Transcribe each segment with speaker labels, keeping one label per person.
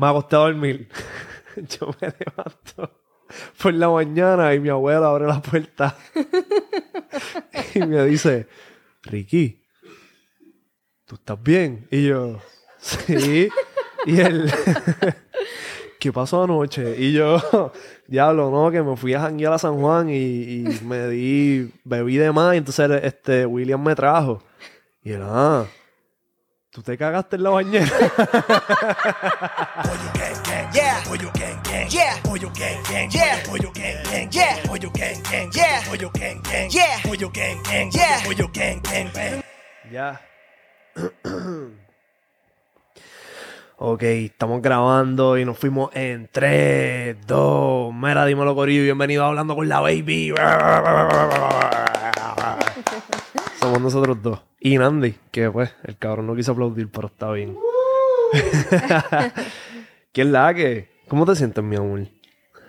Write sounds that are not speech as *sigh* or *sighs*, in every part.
Speaker 1: me acosté a dormir. *laughs* Yo me levanto por la mañana y mi abuela abre la puerta *laughs* y me dice, Ricky, ¿tú estás bien? Y yo, sí. Y él, *laughs* ¿qué pasó anoche? Y yo, diablo, no, que me fui a janguear a San Juan y, me di, bebí de más y entonces este, William me trajo. Y él, ah, ¿tú te cagaste en la bañera? Ya. ok, estamos grabando y nos fuimos en 3, 2. Mira, dímelo, Corillo. Bienvenido a Hablando con la Baby. *laughs* Somos nosotros dos. Y Nandi, que pues, el cabrón no quiso aplaudir, pero está bien. *laughs* ¿Qué es la que? ¿Cómo te sientes, mi amor?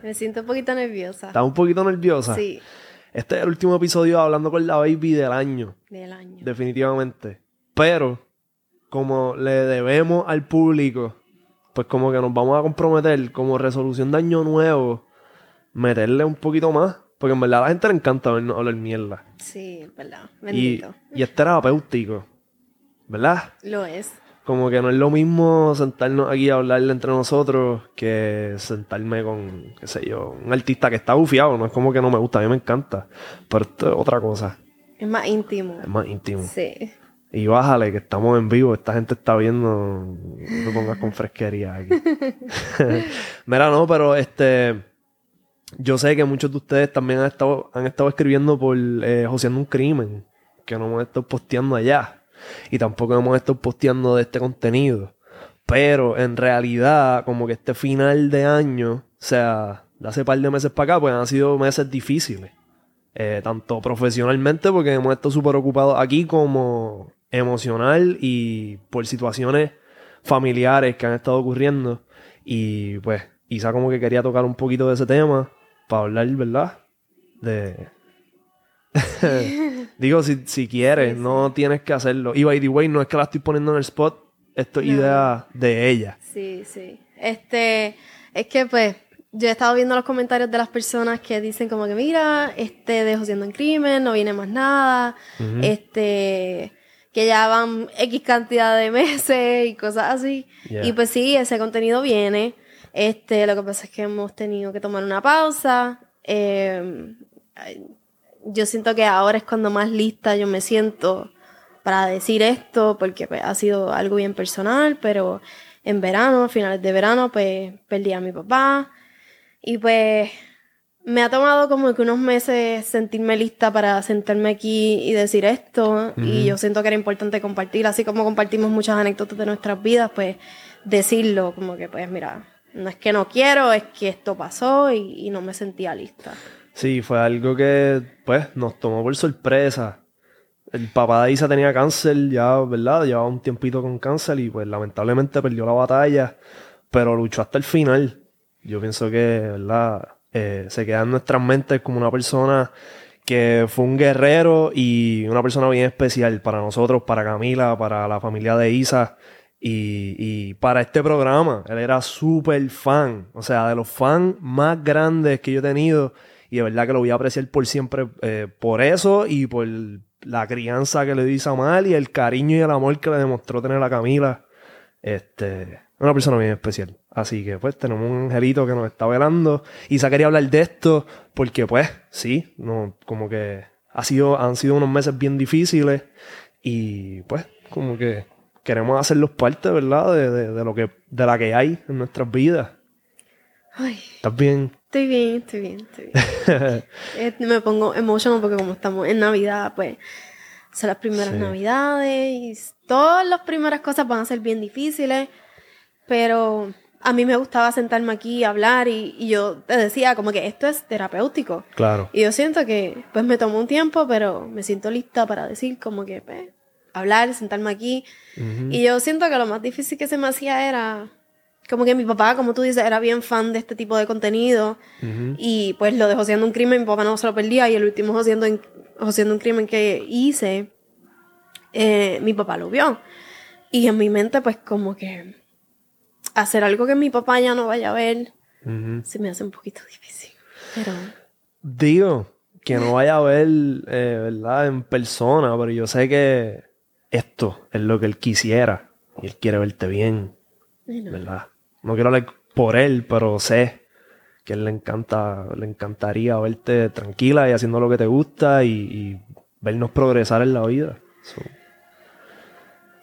Speaker 2: Me siento un poquito nerviosa.
Speaker 1: ¿Estás un poquito nerviosa?
Speaker 2: Sí,
Speaker 1: Este es el último episodio Hablando con la Baby del año.
Speaker 2: del año.
Speaker 1: Definitivamente. Pero, como le debemos al público, pues como que nos vamos a comprometer como resolución de año nuevo, meterle un poquito más. Porque en verdad a la gente le encanta vernos hablar mierda.
Speaker 2: Sí, verdad.
Speaker 1: Y,
Speaker 2: Bendito.
Speaker 1: y es terapéutico. ¿Verdad?
Speaker 2: Lo es.
Speaker 1: Como que no es lo mismo sentarnos aquí a hablarle entre nosotros que sentarme con, qué sé yo, un artista que está bufiado. No es como que no me gusta, a mí me encanta. Pero esto es otra cosa.
Speaker 2: Es más íntimo.
Speaker 1: Es más íntimo.
Speaker 2: Sí.
Speaker 1: Y bájale, que estamos en vivo. Esta gente está viendo. No te pongas con fresquería aquí. *laughs* *laughs* Mira, no, pero este. Yo sé que muchos de ustedes también han estado, han estado escribiendo por eh, Joseando un crimen. Que no hemos estado posteando allá. Y tampoco hemos estado posteando de este contenido. Pero en realidad, como que este final de año, o sea, de hace par de meses para acá, pues han sido meses difíciles. Eh, tanto profesionalmente, porque hemos estado súper ocupados aquí, como emocional y por situaciones familiares que han estado ocurriendo. Y pues, Isa como que quería tocar un poquito de ese tema para hablar, ¿verdad? De... *laughs* Digo, si, si quieres,
Speaker 2: Sí,
Speaker 1: no tienes que hacerlo. Y by the way, no es que la estoy poniendo en el spot, esto es
Speaker 2: No.
Speaker 1: idea de ella.
Speaker 2: Sí, sí. Este, es que pues, yo he estado viendo los comentarios de las personas que dicen como que, mira, este, dejo siendo en crimen, no viene más nada, este, que ya van X cantidad de *laughs* meses y cosas así.
Speaker 1: Yeah.
Speaker 2: Y pues sí, ese contenido viene. Este, lo que pasa es que hemos tenido que tomar una pausa. Eh, yo siento que ahora es cuando más lista yo me siento para decir esto, porque pues, ha sido algo bien personal, pero en verano, a finales de verano, pues perdí a mi papá. Y pues me ha tomado como que unos meses sentirme lista para sentarme aquí y decir esto. Y
Speaker 1: Ujú.
Speaker 2: yo siento que era importante compartir, así como compartimos muchas anécdotas de nuestras vidas, pues decirlo, como que pues mira, no es que no quiero, es que esto pasó y, no me sentía lista.
Speaker 1: Sí, fue algo que, pues, nos tomó por sorpresa. El papá de Isa tenía cáncer ya, ¿verdad? Llevaba un tiempito con cáncer y, pues, lamentablemente perdió la batalla, pero luchó hasta el final. Yo pienso que, ¿verdad? Eh, se queda en nuestras mentes como una persona que fue un guerrero y una persona bien especial para nosotros, para Camila, para la familia de Isa y, y para este programa. Él era súper fan, o sea, de los fans más grandes que yo he tenido y de verdad que lo voy a apreciar por siempre eh, por eso y por la crianza que le dio Isamal y el cariño y el amor que le demostró tener a Camila. Este, una persona bien especial. Así que pues tenemos un angelito que nos está velando. Isa quería hablar de esto porque pues sí, no, como que ha sido, han sido unos meses bien difíciles y pues como que queremos hacerlos parte, ¿verdad? De, de, de lo que, de la que hay en nuestras vidas.
Speaker 2: Ay,
Speaker 1: ¿Estás bien?
Speaker 2: estoy bien, estoy bien, estoy bien. *laughs* Eh, me pongo emotional porque como estamos en Navidad, pues son las primeras
Speaker 1: Sí.
Speaker 2: Navidades y todas las primeras cosas van a ser bien difíciles, pero a mí me gustaba sentarme aquí y hablar y, y yo te decía como que esto es terapéutico.
Speaker 1: Claro.
Speaker 2: Y yo siento que pues me tomó un tiempo, pero me siento lista para decir como que pues, hablar, sentarme aquí.
Speaker 1: Ujú.
Speaker 2: Y yo siento que lo más difícil que se me hacía era como que mi papá, como tú dices, era bien fan de este tipo de contenido.
Speaker 1: Ujú.
Speaker 2: Y pues lo dejó siendo un crimen, mi papá no se lo perdía. Y el último haciendo un crimen que hice, eh, mi papá lo vio. Y en mi mente, pues como que hacer algo que mi papá ya no vaya a ver
Speaker 1: Ujú.
Speaker 2: se me hace un poquito difícil. Pero
Speaker 1: Digo, que no vaya a ver, eh, ¿verdad? En persona, pero yo sé que esto es lo que él quisiera. Y él quiere verte bien,
Speaker 2: bueno,
Speaker 1: ¿verdad? No quiero hablar por él, pero sé que él le encanta, le encantaría verte tranquila y haciendo lo que te gusta y, y vernos progresar en la vida. So,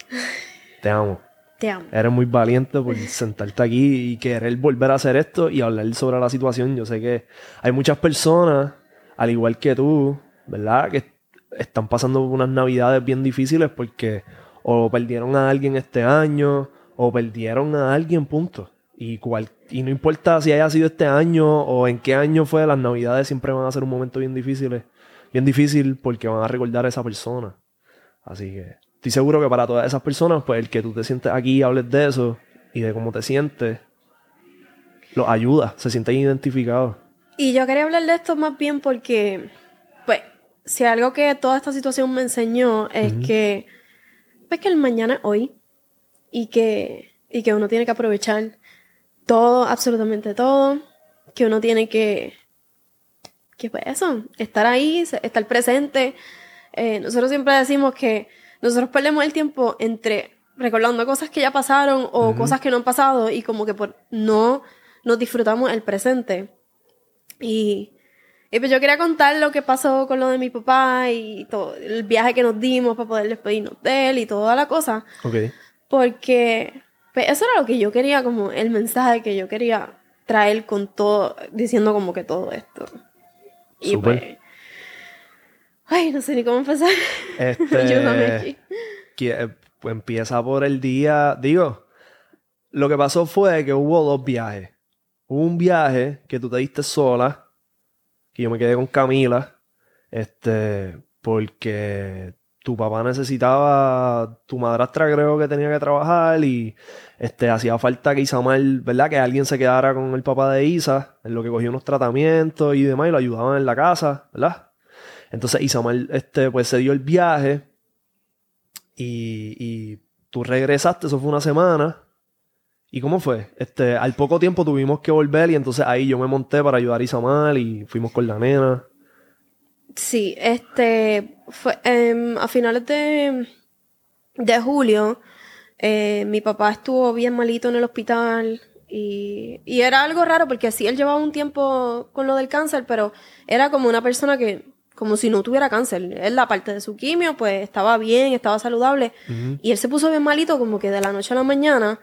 Speaker 1: *sighs* te amo.
Speaker 2: te amo.
Speaker 1: Eres muy valiente por sentarte aquí y querer volver a hacer esto y hablar sobre la situación. Yo sé que hay muchas personas, al igual que tú, ¿verdad? Que están pasando unas navidades bien difíciles porque o perdieron a alguien este año o perdieron a alguien, punto. Y, cual, y no importa si haya sido este año o en qué año fue, las navidades siempre van a ser un momento bien difícil, bien difícil porque van a recordar a esa persona. Así que estoy seguro que para todas esas personas, pues el que tú te sientes aquí y hables de eso y de cómo te sientes, los ayuda, se sienten identificados.
Speaker 2: Y yo quería hablar de esto más bien porque, pues, si algo que toda esta situación me enseñó es que, pues, que el mañana es hoy y que, y que uno tiene que aprovechar todo, absolutamente todo, que uno tiene que, que pues eso, estar ahí, estar presente. Eh, nosotros siempre decimos que nosotros perdemos el tiempo entre recordando cosas que ya pasaron o cosas que no han pasado y como que por no nos disfrutamos el presente. Y, y pues yo quería contar lo que pasó con lo de mi papá y todo el viaje que nos dimos para poder despedirnos de él y toda la cosa.
Speaker 1: Ok.
Speaker 2: Porque pues, eso era lo que yo quería, como el mensaje que yo quería traer con todo, diciendo como que todo esto. Y
Speaker 1: Súper.
Speaker 2: pues. Ay, no sé ni cómo empezar. Ayúdame *laughs*
Speaker 1: Este,
Speaker 2: aquí.
Speaker 1: que, eh, pues empieza por el día, digo, lo que pasó fue que hubo dos viajes. Hubo un viaje que tú te diste sola, que yo me quedé con Camila, este, porque tu papá necesitaba, tu madrastra creo que tenía que trabajar y este, hacía falta que Isamar, ¿verdad? Que alguien se quedara con el papá de Isa, en lo que cogió unos tratamientos y demás, y lo ayudaban en la casa, ¿verdad? Entonces Isamar, este, pues se dio el viaje y, y tú regresaste, eso fue una semana. ¿Y cómo fue? Este, al poco tiempo tuvimos que volver y entonces ahí yo me monté para ayudar a Isamar y fuimos con la nena.
Speaker 2: Sí, este fue em, a finales de, de julio. eh, mi papá estuvo bien malito en el hospital y, y era algo raro porque sí, él llevaba un tiempo con lo del cáncer, pero era como una persona que, como si no tuviera cáncer. Él, la parte de su quimio, pues estaba bien, estaba saludable. Y él se puso bien malito como que de la noche a la mañana.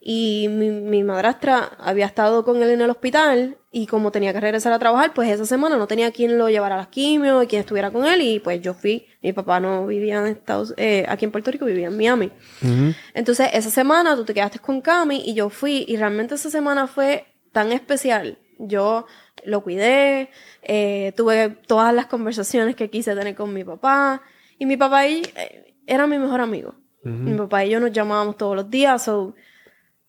Speaker 2: Y mi, mi madrastra había estado con él en el hospital y como tenía que regresar a trabajar, pues esa semana no tenía quien lo llevara a las quimio y quien estuviera con él y pues yo fui. Mi papá no vivía en Estados eh, aquí en Puerto Rico, vivía en Miami. Entonces esa semana tú te quedaste con Cami y yo fui y realmente esa semana fue tan especial. Yo lo cuidé, eh, tuve todas las conversaciones que quise tener con mi papá y mi papá y, eh, era mi mejor amigo. Mi papá y yo nos llamábamos todos los días, so,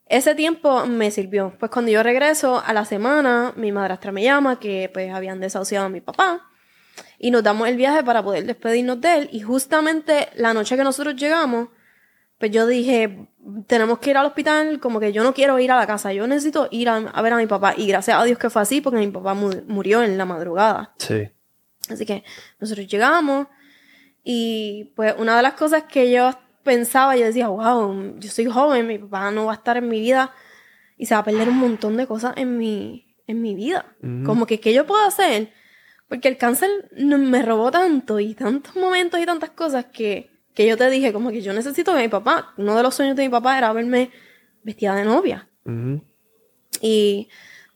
Speaker 2: ese tiempo me sirvió. Pues cuando yo regreso a la semana, mi madrastra me llama que pues habían desahuciado a mi papá. Y nos damos el viaje para poder despedirnos de él. Y justamente la noche que nosotros llegamos, pues yo dije, tenemos que ir al hospital, como que yo no quiero ir a la casa, yo necesito ir a, a ver a mi papá. Y gracias a Dios que fue así, porque mi papá mu- murió en la madrugada.
Speaker 1: Sí.
Speaker 2: Así que nosotros llegamos y pues una de las cosas que yo pensaba, yo decía, wow, yo soy joven, mi papá no va a estar en mi vida y se va a perder un montón de cosas en mi, en mi vida. Como que, ¿qué yo puedo hacer? Porque el cáncer me robó tanto y tantos momentos y tantas cosas que, que yo te dije, como que yo necesito que mi papá, uno de los sueños de mi papá era verme vestida de novia. Y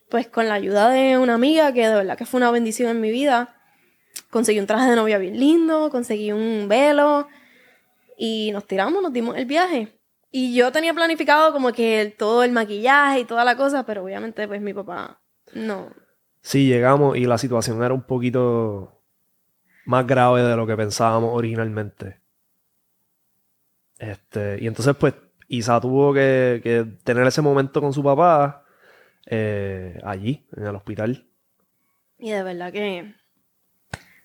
Speaker 2: pues con la ayuda de una amiga que de verdad que fue una bendición en mi vida, conseguí un traje de novia bien lindo, conseguí un velo y nos tiramos, nos dimos el viaje. Y yo tenía planificado como que el- todo el maquillaje y toda la cosa, pero obviamente pues mi papá no.
Speaker 1: Sí, llegamos y la situación era un poquito más grave de lo que pensábamos originalmente. Este, y entonces, pues, Isa tuvo que, que tener ese momento con su papá eh, allí, en el hospital.
Speaker 2: Y de verdad que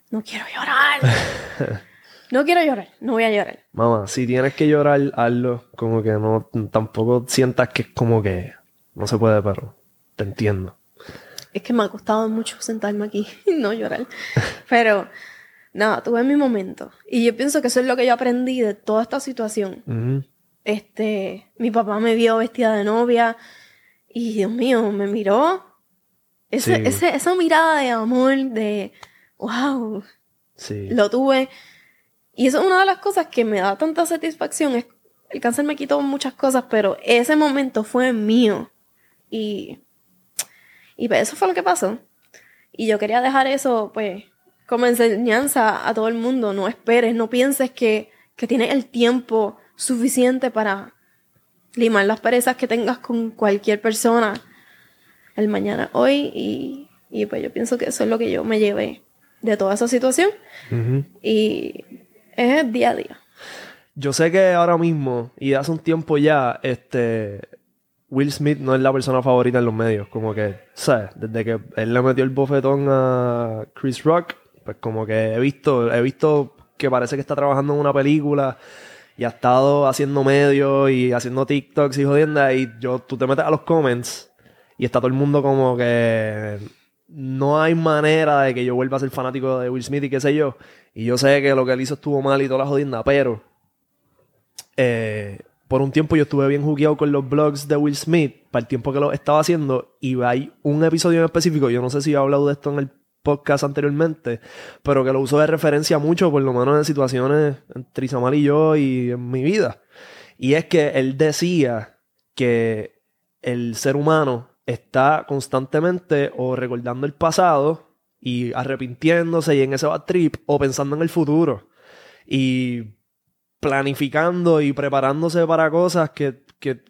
Speaker 2: no quiero llorar. *laughs* no quiero llorar, no voy a llorar.
Speaker 1: Mamá, si tienes que llorar, hazlo. Como que no, tampoco sientas que es como que No se puede, pero te entiendo.
Speaker 2: Es que me ha costado mucho sentarme aquí y no llorar. Pero, nada, tuve mi momento. Y yo pienso que eso es lo que yo aprendí de toda esta situación. Este, mi papá me vio vestida de novia y Dios mío, me miró. Ese,
Speaker 1: Sí.
Speaker 2: ese- esa mirada de amor, de wow,
Speaker 1: Sí.
Speaker 2: lo tuve. Y eso es una de las cosas que me da tanta satisfacción. Es, el cáncer me quitó muchas cosas, pero ese momento fue mío. Y, y pues eso fue lo que pasó. Y yo quería dejar eso, pues, como enseñanza a todo el mundo. No esperes, no pienses que, que tienes el tiempo suficiente para limar las perezas que tengas con cualquier persona el mañana hoy. Y, y pues yo pienso que eso es lo que yo me llevé de toda esa situación.
Speaker 1: Ujú.
Speaker 2: Y es día a día.
Speaker 1: Yo sé que ahora mismo, y hace un tiempo ya, este. Will Smith no es la persona favorita en los medios. Como que, ¿sabes? Desde que él le metió el bofetón a Chris Rock, pues como que he visto, he visto que parece que está trabajando en una película y ha estado haciendo medios y haciendo TikToks y jodienda. Y yo, tú te metes a los comments y está todo el mundo como que no hay manera de que yo vuelva a ser fanático de Will Smith y qué sé yo. Y yo sé que lo que él hizo estuvo mal y toda la jodienda, pero eh, por un tiempo yo estuve bien jugueado con los blogs de Will Smith para el tiempo que lo estaba haciendo y hay un episodio en específico, yo no sé si he hablado de esto en el podcast anteriormente, pero que lo uso de referencia mucho, por lo menos en situaciones entre Isamar y yo y en mi vida. Y es que él decía que el ser humano está constantemente o recordando el pasado y arrepintiéndose y en ese bad trip o pensando en el futuro. Y planificando y preparándose para cosas que, que,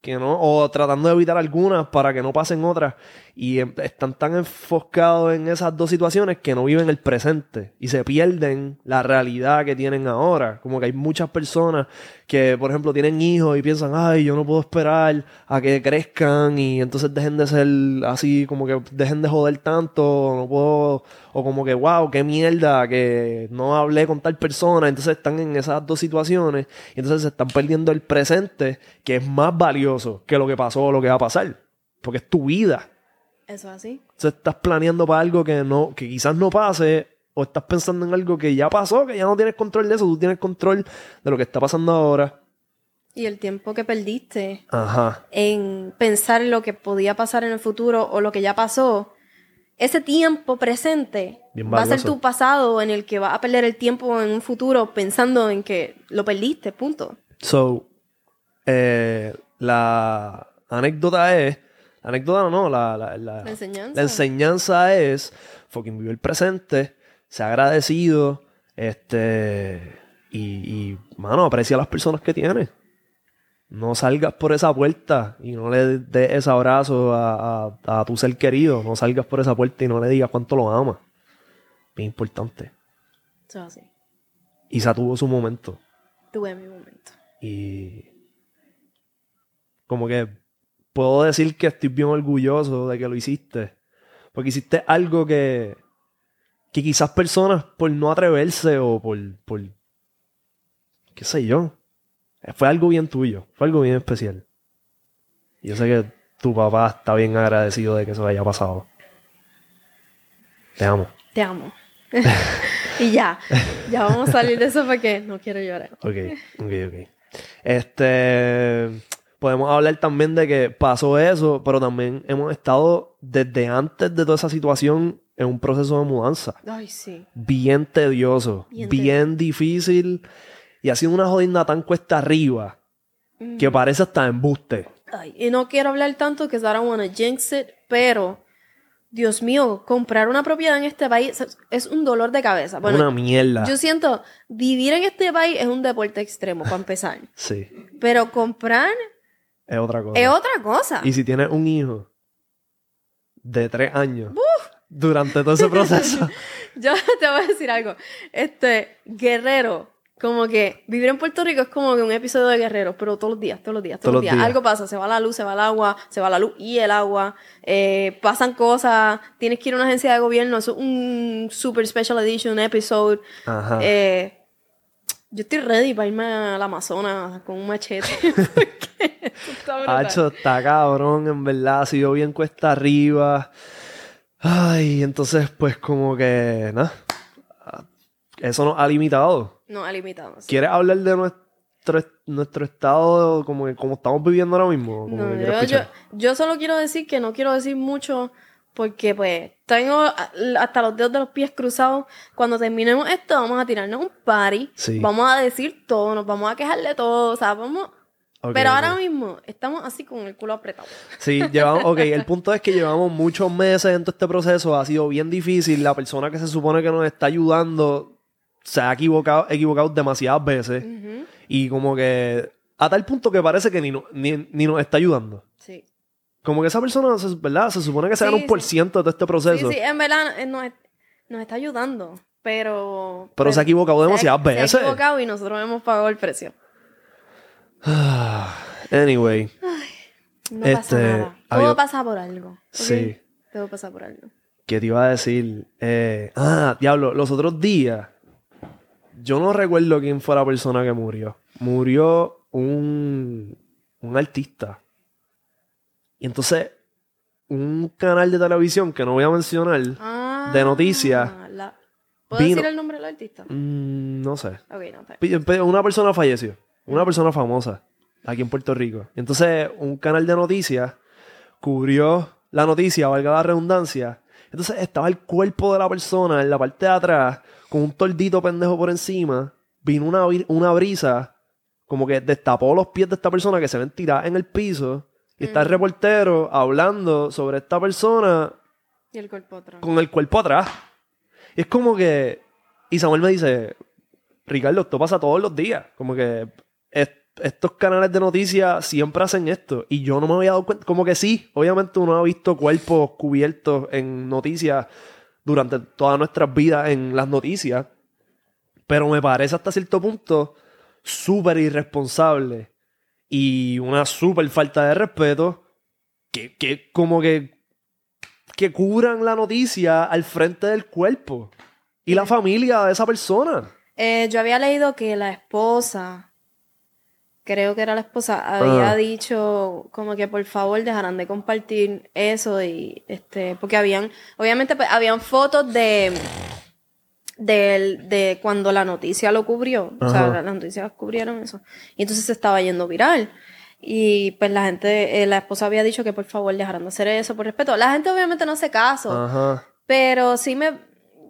Speaker 1: que no, o tratando de evitar algunas para que no pasen otras. Y em- están tan enfocados en esas dos situaciones que no viven el presente y se pierden la realidad que tienen ahora. Como que hay muchas personas que, por ejemplo, tienen hijos y piensan, ay, yo no puedo esperar a que crezcan y entonces dejen de ser así, como que dejen de joder tanto, no puedo, o como que, wow, qué mierda, que no hablé con tal persona, entonces están en esas dos situaciones y entonces se están perdiendo el presente, que es más valioso que lo que pasó o lo que va a pasar, porque es tu vida.
Speaker 2: Eso es así.
Speaker 1: Entonces estás planeando para algo que no, que quizás no pase, o estás pensando en algo que ya pasó, que ya no tienes control de eso, tú tienes control de lo que está pasando ahora.
Speaker 2: Y el tiempo que perdiste
Speaker 1: Ajá.
Speaker 2: en pensar en lo que podía pasar en el futuro o lo que ya pasó, ese tiempo presente va a ser tu pasado en el que vas a perder el tiempo en un futuro pensando en que lo perdiste, punto.
Speaker 1: So, eh, la anécdota es. La anécdota no, la, la, la-
Speaker 2: La enseñanza.
Speaker 1: la enseñanza es. Fucking vive el presente. Sea agradecido. Este. Y, y, mano, aprecia a las personas que tienes. No salgas por esa puerta y no le des ese abrazo a, a- a tu ser querido. No salgas por esa puerta y no le digas cuánto lo amas. Bien importante.
Speaker 2: Eso es así.
Speaker 1: Isa tuvo su momento.
Speaker 2: Tuve mi momento.
Speaker 1: Y como que puedo decir que estoy bien orgulloso de que lo hiciste. Porque hiciste algo que, que quizás personas por no atreverse o por, por, qué sé yo, fue algo bien tuyo, fue algo bien especial. Y yo sé que tu papá está bien agradecido de que eso haya pasado. Te amo.
Speaker 2: Te amo. *laughs* y ya, ya vamos a salir de eso porque no quiero llorar.
Speaker 1: Ok, ok, ok. Este. Podemos hablar también de que pasó eso, pero también hemos estado desde antes de toda esa situación en un proceso de mudanza.
Speaker 2: Ay, sí.
Speaker 1: Bien tedioso,
Speaker 2: Bien
Speaker 1: bien, difícil. Y ha sido una jodida tan cuesta arriba
Speaker 2: Mm.
Speaker 1: que parece hasta embuste.
Speaker 2: Ay, y no quiero hablar tanto que I don't wanna jinx it, pero Dios mío, comprar una propiedad en este país es, un dolor de cabeza. Bueno,
Speaker 1: una mierda.
Speaker 2: yo siento, vivir en este país es un deporte extremo, para empezar. *laughs*
Speaker 1: Sí,
Speaker 2: Pero comprar
Speaker 1: es otra cosa.
Speaker 2: es otra cosa.
Speaker 1: Y si tienes un hijo de tres años durante todo ese proceso. *laughs*
Speaker 2: Yo te voy a decir algo. Este, Guerrero, como que vivir en Puerto Rico es como que un episodio de Guerrero, pero todos los días, todos los días, todos, los días. Algo pasa, se va la luz, se va el agua, se va la luz y el agua, eh, pasan cosas, tienes que ir a una agencia de gobierno, es un super special edition episode.
Speaker 1: Ajá.
Speaker 2: Eh, Yo estoy ready para irme al Amazonas con un machete. *laughs* *laughs* porque está.
Speaker 1: Hacho, está cabrón, en verdad, ha sido bien cuesta arriba. Ay, entonces, pues como que, nada, eso nos ha limitado.
Speaker 2: No, ha limitado. sí.
Speaker 1: ¿Quieres hablar de nuestro, nuestro estado, como, que- como estamos viviendo ahora mismo? Como
Speaker 2: No, yo, yo, yo solo quiero decir que no quiero decir mucho porque pues tengo hasta los dedos de los pies cruzados. Cuando terminemos esto vamos a tirarnos un party.
Speaker 1: Sí.
Speaker 2: Vamos a decir todo, nos vamos a quejar de todo. O sea, vamos... Pero ahora mismo estamos así con el culo apretado.
Speaker 1: Sí, llevamos, ok, el punto es que llevamos muchos meses en todo este proceso, ha sido bien difícil, la persona que se supone que nos está ayudando se ha equivocado, equivocado demasiadas veces y como que a tal punto que parece que ni, no- ni, ni nos está ayudando.
Speaker 2: Sí.
Speaker 1: Como que esa persona, se- ¿verdad? Se supone que se
Speaker 2: Sí,
Speaker 1: gana un por ciento de todo este proceso,
Speaker 2: sí, en verdad eh, nos, nos está ayudando. Pero...
Speaker 1: pero se ha equivocado demasiadas
Speaker 2: se
Speaker 1: veces.
Speaker 2: Se ha equivocado y nosotros hemos pagado el precio. *sighs*
Speaker 1: Anyway,
Speaker 2: No pasa
Speaker 1: Este,
Speaker 2: nada. Todo
Speaker 1: había-
Speaker 2: pasa por algo.
Speaker 1: Sí.
Speaker 2: Todo pasa por algo.
Speaker 1: ¿qué te iba a decir? Eh, ah, diablo, los otros días, yo no recuerdo quién fue la persona que murió. Murió un, un artista. Y entonces, un canal de televisión que no voy a mencionar,
Speaker 2: Ah,
Speaker 1: De noticias,
Speaker 2: la- ¿Puedo
Speaker 1: vino-
Speaker 2: decir el nombre del artista?
Speaker 1: mm, no sé.
Speaker 2: Ok, no,
Speaker 1: Una persona falleció. Una persona famosa. Aquí en Puerto Rico. Y entonces, un canal de noticias cubrió la noticia, valga la redundancia. Entonces, estaba el cuerpo de la persona en la parte de atrás, con un tordito pendejo por encima. Vino una, una brisa, como que destapó los pies de esta persona que se ven tiradas en el piso. Y está el reportero hablando sobre esta persona
Speaker 2: Y el cuerpo atrás.
Speaker 1: con el cuerpo atrás. Y es como que. Y Samuel me dice: Ricardo, esto pasa todos los días. Como que es- estos canales de noticias siempre hacen esto. Y yo no me había dado cuenta. Como que sí, obviamente uno ha visto cuerpos cubiertos en noticias durante todas nuestras vidas en las noticias. Pero me parece hasta cierto punto súper irresponsable y una súper falta de respeto que, que como que que cubran la noticia al frente del cuerpo y la familia de esa persona.
Speaker 2: Eh, yo había leído que la esposa, creo que era la esposa, había
Speaker 1: Ah.
Speaker 2: dicho como que por favor dejaran de compartir eso y este, porque habían, obviamente pues, habían fotos de del- de cuando la noticia lo cubrió, o sea, las noticias cubrieron eso, y entonces se estaba yendo viral. Y pues la gente, eh, la esposa había dicho que por favor dejaran de hacer eso por respeto. La gente obviamente no hace caso.
Speaker 1: Ajá.
Speaker 2: Pero sí me...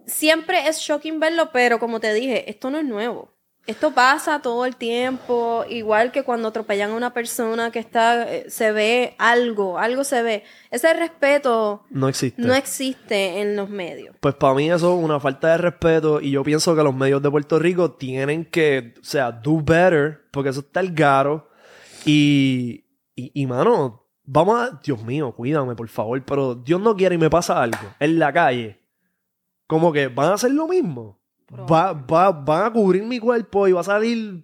Speaker 2: Siempre es shocking verlo, pero como te dije, esto no es nuevo. Esto pasa todo el tiempo, igual que cuando atropellan a una persona que está, eh, se ve algo, algo se ve. Ese respeto
Speaker 1: No existe.
Speaker 2: no existe en los medios.
Speaker 1: Pues para mí eso es una falta de respeto y yo pienso que los medios de Puerto Rico tienen que, o sea, do better, porque eso está el garo. Y, y, y, mano, vamos a... Dios mío, cuídame, por favor, pero Dios no quiere y me pasa algo en la calle. Como que van a hacer lo mismo. Va, va, van a cubrir mi cuerpo y va a salir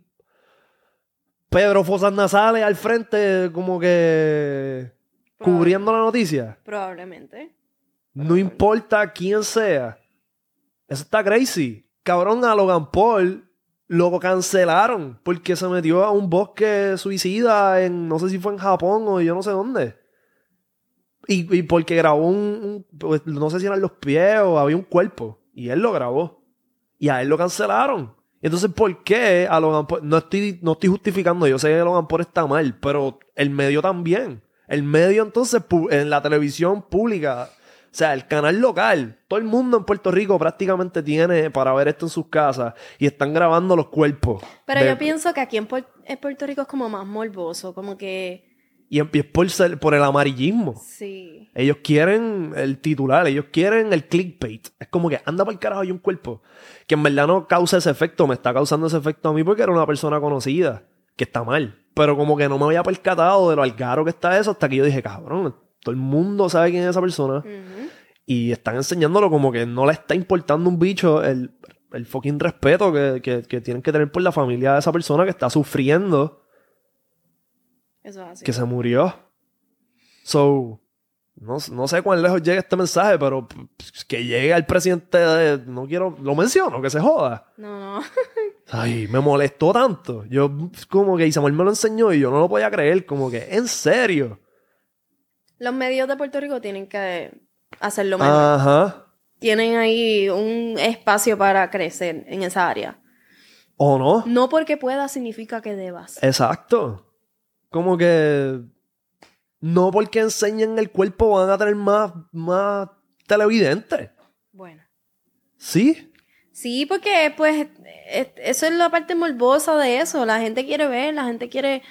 Speaker 1: Pedro Fosas Nasales al frente como que cubriendo la noticia.
Speaker 2: Probablemente.
Speaker 1: No importa quién sea. Eso está crazy. Cabrón, a Logan Paul lo cancelaron porque se metió a un bosque suicida en, no sé si fue en Japón o yo no sé dónde. Y, y porque grabó un, un- pues, no sé si eran los pies o había un cuerpo. Y él lo grabó. Y a él lo cancelaron. Entonces, ¿por qué a Logan Paul? No estoy, no estoy justificando, yo sé que Logan Paul está mal, pero el medio también. El medio, entonces, en la televisión pública, o sea, el canal local, todo el mundo en Puerto Rico prácticamente tiene para ver esto en sus casas y están grabando los cuerpos.
Speaker 2: Pero
Speaker 1: de-
Speaker 2: yo pienso que aquí en Puerto Rico es como más morboso, como que
Speaker 1: Y es y es por, ser- por el amarillismo.
Speaker 2: sí.
Speaker 1: Ellos quieren el titular, ellos quieren el clickbait. Es como que anda por el carajo hay un cuerpo. Que en verdad no causa ese efecto, me está causando ese efecto a mí porque era una persona conocida, que está mal. Pero como que no me había percatado de lo algaro que está eso hasta que yo dije, cabrón, todo el mundo sabe quién es esa persona. Y están enseñándolo como que no le está importando un bicho el, el fucking respeto que, que- que tienen que tener por la familia de esa persona que está sufriendo,
Speaker 2: Eso es así.
Speaker 1: que se murió. So, no, no sé cuán lejos llega este mensaje, pero que llegue al presidente de... No quiero... Lo menciono, que se joda.
Speaker 2: No, no. *laughs*
Speaker 1: Ay, me molestó tanto. Yo, como que Isamuel me lo enseñó y yo no lo podía creer. Como que, ¿en serio?
Speaker 2: Los medios de Puerto Rico tienen que hacerlo mejor.
Speaker 1: Ajá.
Speaker 2: Tienen ahí un espacio para crecer en esa área.
Speaker 1: ¿O no?
Speaker 2: No porque puedas significa que debas.
Speaker 1: Exacto. Como que no porque enseñen el cuerpo van a tener más, más televidentes.
Speaker 2: Bueno.
Speaker 1: ¿Sí?
Speaker 2: Sí, porque pues es- eso es la parte morbosa de eso. La gente quiere ver, la gente quiere...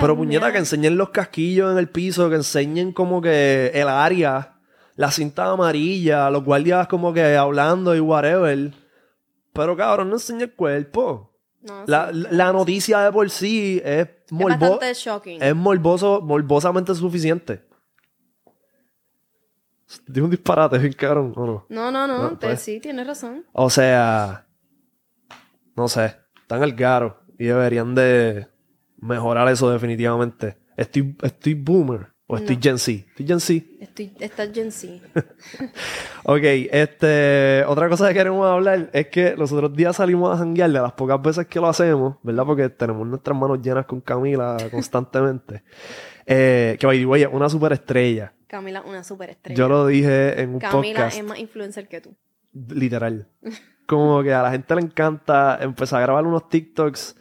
Speaker 1: Pero puñeta, que enseñen los casquillos en el piso, que enseñen como que el área, la cinta amarilla, los guardias como que hablando y whatever. Pero cabrón, no enseña el cuerpo.
Speaker 2: No,
Speaker 1: La,
Speaker 2: sí.
Speaker 1: la noticia de por sí es,
Speaker 2: es
Speaker 1: morbo-
Speaker 2: shocking.
Speaker 1: es morboso, morbosamente suficiente. Dijo un disparate, bien cabrón, ¿o no?
Speaker 2: No, no, no,
Speaker 1: No,
Speaker 2: te-
Speaker 1: pues.
Speaker 2: sí, tienes razón.
Speaker 1: O sea, no sé, están al garo y deberían de mejorar eso definitivamente. Estoy, estoy boomer o estoy
Speaker 2: No.
Speaker 1: Gen Z. Estoy Gen Z.
Speaker 2: Estoy, estás Gen Z.
Speaker 1: Ok, este, otra cosa que queremos hablar es que los otros días salimos a janguear de las pocas veces que lo hacemos, ¿verdad? Porque tenemos nuestras manos llenas con Camila *laughs* constantemente. Eh, que by the way, es una superestrella.
Speaker 2: Camila, una superestrella.
Speaker 1: Yo lo dije en un
Speaker 2: Camila
Speaker 1: podcast.
Speaker 2: es más influencer que tú.
Speaker 1: Literal. *laughs* Como que a la gente le encanta empezar a grabar unos TikToks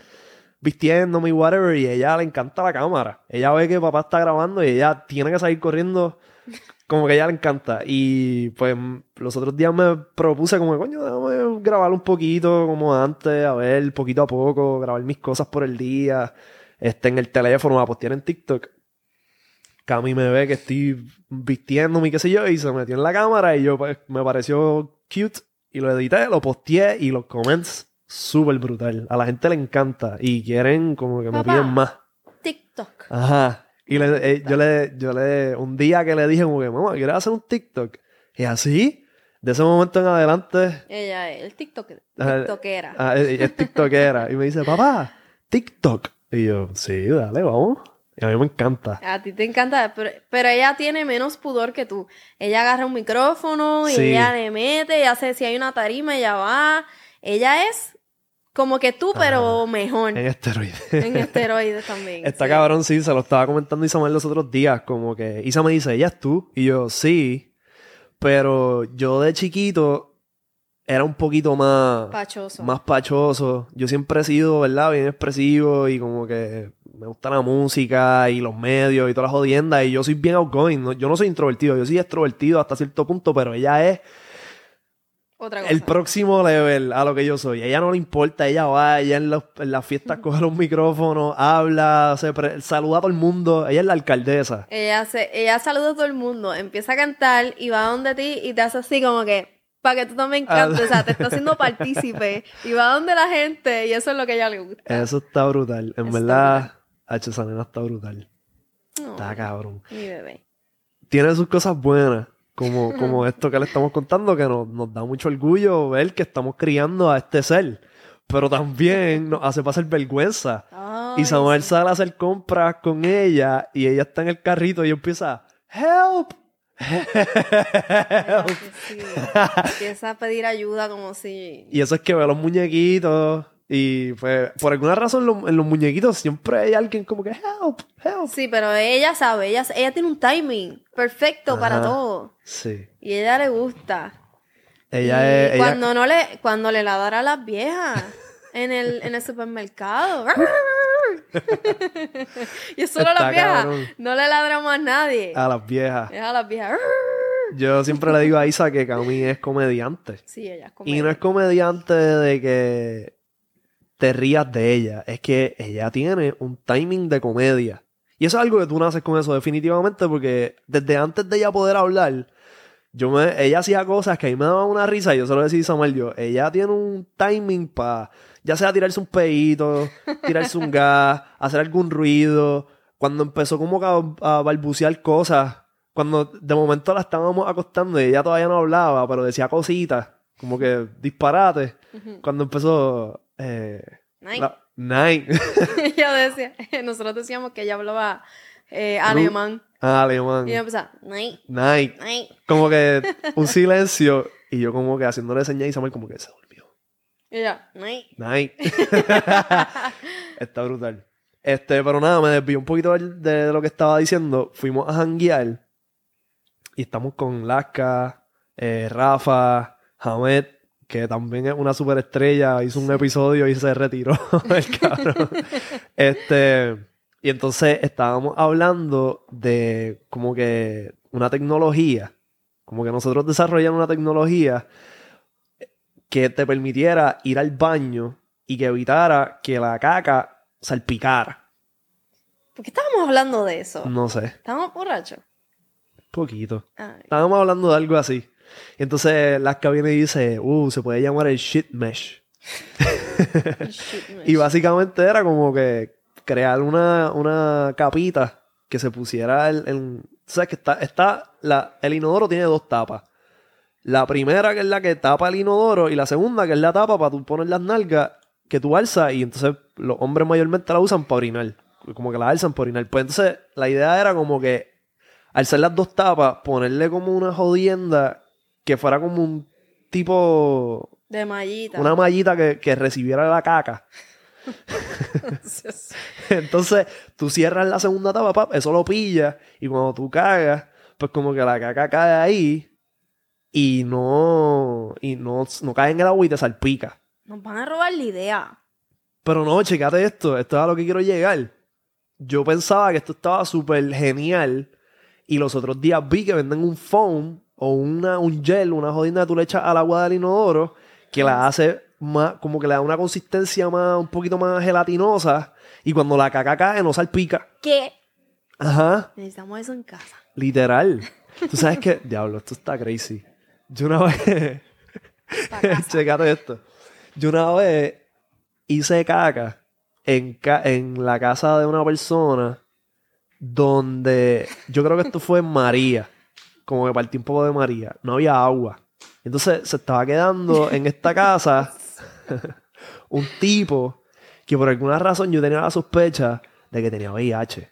Speaker 1: vistiéndome y whatever, y ella le encanta la cámara. Ella ve que papá está grabando y ella tiene que salir corriendo. Como que ella le encanta. Y pues los otros días me propuse como, coño, déjame grabar un poquito como antes, a ver, poquito a poco, grabar mis cosas por el día. Este, en el teléfono, a postear en TikTok. Cami me ve que estoy vistiéndome y qué sé yo, y se metió en la cámara y yo pues, me pareció cute y lo edité, lo posteé y los comments súper brutal. A la gente le encanta y quieren como que me piden más.
Speaker 2: TikTok.
Speaker 1: Ajá. Y le- eh, yo le, yo le, un día que le dije como que, mamá, ¿quieres hacer un TikTok? Y así, de ese momento en adelante,
Speaker 2: Ella es el TikTok, TikTokera.
Speaker 1: ah, es, es TikTokera. Y me dice, papá, TikTok. Y yo, sí, dale, vamos. Y a mí me encanta.
Speaker 2: A ti te encanta, pero, pero ella tiene menos pudor que tú. Ella agarra un micrófono y
Speaker 1: Sí.
Speaker 2: ella le mete, y hace, si hay una tarima, ella va. Ella es como que tú, pero mejor.
Speaker 1: En esteroides.
Speaker 2: En esteroides también. *laughs*
Speaker 1: Está
Speaker 2: sí.
Speaker 1: cabrón, sí, se lo estaba comentando Isabel los otros días, como que Isa me dice, ella es tú, y yo, sí, pero yo de chiquito era un poquito más,
Speaker 2: Pachoso.
Speaker 1: más pachoso. Yo siempre he sido, ¿verdad? Bien expresivo y como que me gusta la música y los medios y todas las jodiendas, y yo soy bien outgoing, ¿no? yo no soy introvertido, yo soy extrovertido hasta cierto punto, pero ella es
Speaker 2: Otra cosa.
Speaker 1: el próximo level a lo que yo soy. A ella no le importa, ella va, ella en, los- en las fiestas coge los micrófonos, habla, se pre- saluda a todo el mundo. Ella es la alcaldesa.
Speaker 2: Ella, se, ella saluda a todo el mundo, empieza a cantar y va donde ti y te hace así como que para que tú también
Speaker 1: Ah.
Speaker 2: cantes, o sea, te está haciendo partícipe y va donde la gente y eso es lo que a ella le gusta.
Speaker 1: Eso está brutal. En verdad, H. esa nena está brutal.
Speaker 2: No,
Speaker 1: Está cabrón.
Speaker 2: mi bebé.
Speaker 1: Tiene sus cosas buenas, como, *laughs* como esto que le estamos contando, que nos, nos da mucho orgullo ver que estamos criando a este ser. Pero también nos hace pasar vergüenza. Y Samuel
Speaker 2: sí.
Speaker 1: sale a hacer compras con ella y ella está en el carrito y empieza, ¡Help!
Speaker 2: Sí. Empieza a pedir ayuda como si... *laughs*
Speaker 1: Y eso es que ve los muñequitos y pues por alguna razón lo- en los muñequitos siempre hay alguien como que, ¡Help! ¡Help!
Speaker 2: Sí, pero ella sabe, ella, ella tiene un timing perfecto para todo.
Speaker 1: Sí.
Speaker 2: Y ella le gusta.
Speaker 1: Ella
Speaker 2: Y
Speaker 1: es... ella-
Speaker 2: cuando no le, cuando le ladra a las viejas en el, en el supermercado. *laughs* y es solo a las viejas.
Speaker 1: cabrón.
Speaker 2: No le ladramos a nadie.
Speaker 1: A las viejas.
Speaker 2: Es a las viejas.
Speaker 1: Yo siempre le digo a Isa que Cami es comediante.
Speaker 2: Sí, ella es
Speaker 1: Y no es comediante de que te rías de ella. Es que ella tiene un timing de comedia. Y eso es algo que tú naces con eso definitivamente porque desde antes de ella poder hablar, yo me, ella hacía cosas que a mí me daban una risa y yo se lo decía a Samuel yo, ella tiene un timing para ya sea tirarse un pedito, tirarse un gas, hacer algún ruido. Cuando empezó como a, a balbucear cosas, cuando de momento la estábamos acostando y ella todavía no hablaba, pero decía cositas, como que disparate. Cuando empezó... Eh,
Speaker 2: Nine.
Speaker 1: la- Nine.
Speaker 2: ella decía, *laughs* nosotros decíamos que ella hablaba eh, alemán.
Speaker 1: ah, alemán.
Speaker 2: Y ella empezaba, Nine,
Speaker 1: Nine.
Speaker 2: Nine.
Speaker 1: Como que *laughs* un silencio y yo como que haciéndole señas y Samuel como que se durmió.
Speaker 2: Y ella, "Ay".
Speaker 1: Nice. *laughs* Está brutal. Este, pero nada, me desvió un poquito de lo que estaba diciendo. Fuimos a janguear y estamos con Lasca, eh, Rafa, Hamed, que también es una superestrella, hizo un episodio y se retiró *laughs* el cabrón. este, y entonces estábamos hablando de como que una tecnología, como que nosotros desarrollamos una tecnología que te permitiera ir al baño y que evitara que la caca salpicara.
Speaker 2: ¿Por qué estábamos hablando de eso?
Speaker 1: No sé,
Speaker 2: ¿Estábamos borrachos?
Speaker 1: poquito.
Speaker 2: Ay,
Speaker 1: Estábamos hablando de algo así. Y entonces Lasca viene y dice, uh, se puede llamar el shit mesh.
Speaker 2: shit. *laughs*
Speaker 1: Y básicamente era como que crear una, una capita que se pusiera el, el- ¿Sabes que está, está la, el inodoro tiene dos tapas. La primera que es la que tapa el inodoro y la segunda que es la tapa para tú poner las nalgas que tú alzas y entonces los hombres mayormente la usan para orinar. Como que la alzan para orinar. Pues entonces la idea era como que alzar las dos tapas, ponerle como una jodienda que fuera como un tipo
Speaker 2: De mallita.
Speaker 1: una mallita que, que recibiera la caca. *laughs* Entonces, tú cierras la segunda tapa, pap, eso lo pilla, y cuando tú cagas, pues como que la caca cae ahí y no, y no, no cae en el agua y te salpica.
Speaker 2: Nos van a robar la idea.
Speaker 1: Pero no, checate esto, esto es a lo que quiero llegar. Yo pensaba que esto estaba súper genial y los otros días vi que venden un foam o una, un gel, una jodida tú le echas al agua del inodoro que la hace más, como que le da una consistencia más, un poquito más gelatinosa y cuando la caca cae no salpica.
Speaker 2: ¿Qué?
Speaker 1: Ajá,
Speaker 2: Necesitamos eso en casa.
Speaker 1: literal. *laughs* Tú sabes que, diablo, esto está crazy. Yo una vez, *laughs* checate esto. Yo una vez hice caca en, ca- en la casa de una persona donde yo creo que esto fue en María, como que partí un poco de María, no había agua. Entonces se estaba quedando en esta casa *laughs* un tipo que por alguna razón yo tenía la sospecha de que tenía VIH.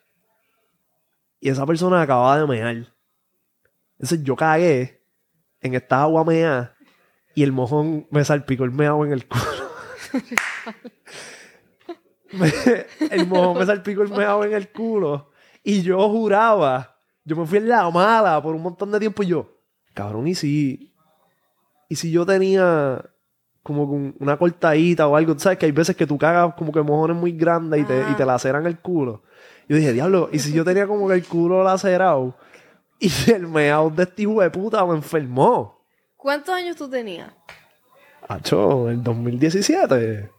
Speaker 1: Y esa persona acababa de mear. Entonces yo cagué en esta agua mea y el mojón me salpicó el meado en el *laughs* culo. El mojón me salpicó el meado en el culo. Y yo juraba, yo me fui en la mala por un montón de tiempo y yo, cabrón, ¿y si, y si yo tenía como con una cortadita o algo? ¿Tú ¿Sabes que hay veces que tú cagas como que mojones muy grandes y te, y te laceran el culo? Yo dije, diablo, ¿y si yo tenía como que el culo lacerado? Y el meado de este hijo de puta me enfermó.
Speaker 2: ¿Cuántos años tú tenías?
Speaker 1: Acho, en 2017.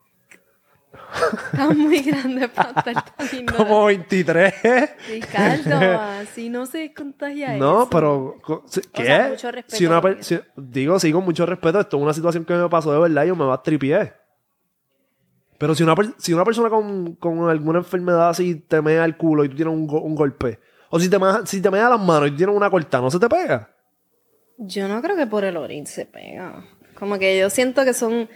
Speaker 2: Estás muy grande para estar tan.
Speaker 1: Como 23.
Speaker 2: Ricardo, así no se contagia
Speaker 1: No,
Speaker 2: eso.
Speaker 1: pero ¿qué?
Speaker 2: sea, mucho respeto
Speaker 1: si una
Speaker 2: a lo
Speaker 1: per-
Speaker 2: que-
Speaker 1: si- digo, sí, con mucho respeto. Esto es una situación que me pasó de verdad y yo me va a tripié. Pero si una, per- si una persona con, con alguna enfermedad así te mea el culo y tú tienes un, go- un golpe, o si te, mea, si te mea las manos y tú tienes una cortada, ¿no se te pega?
Speaker 2: Yo no creo que por el orín se pega. Como que yo siento que son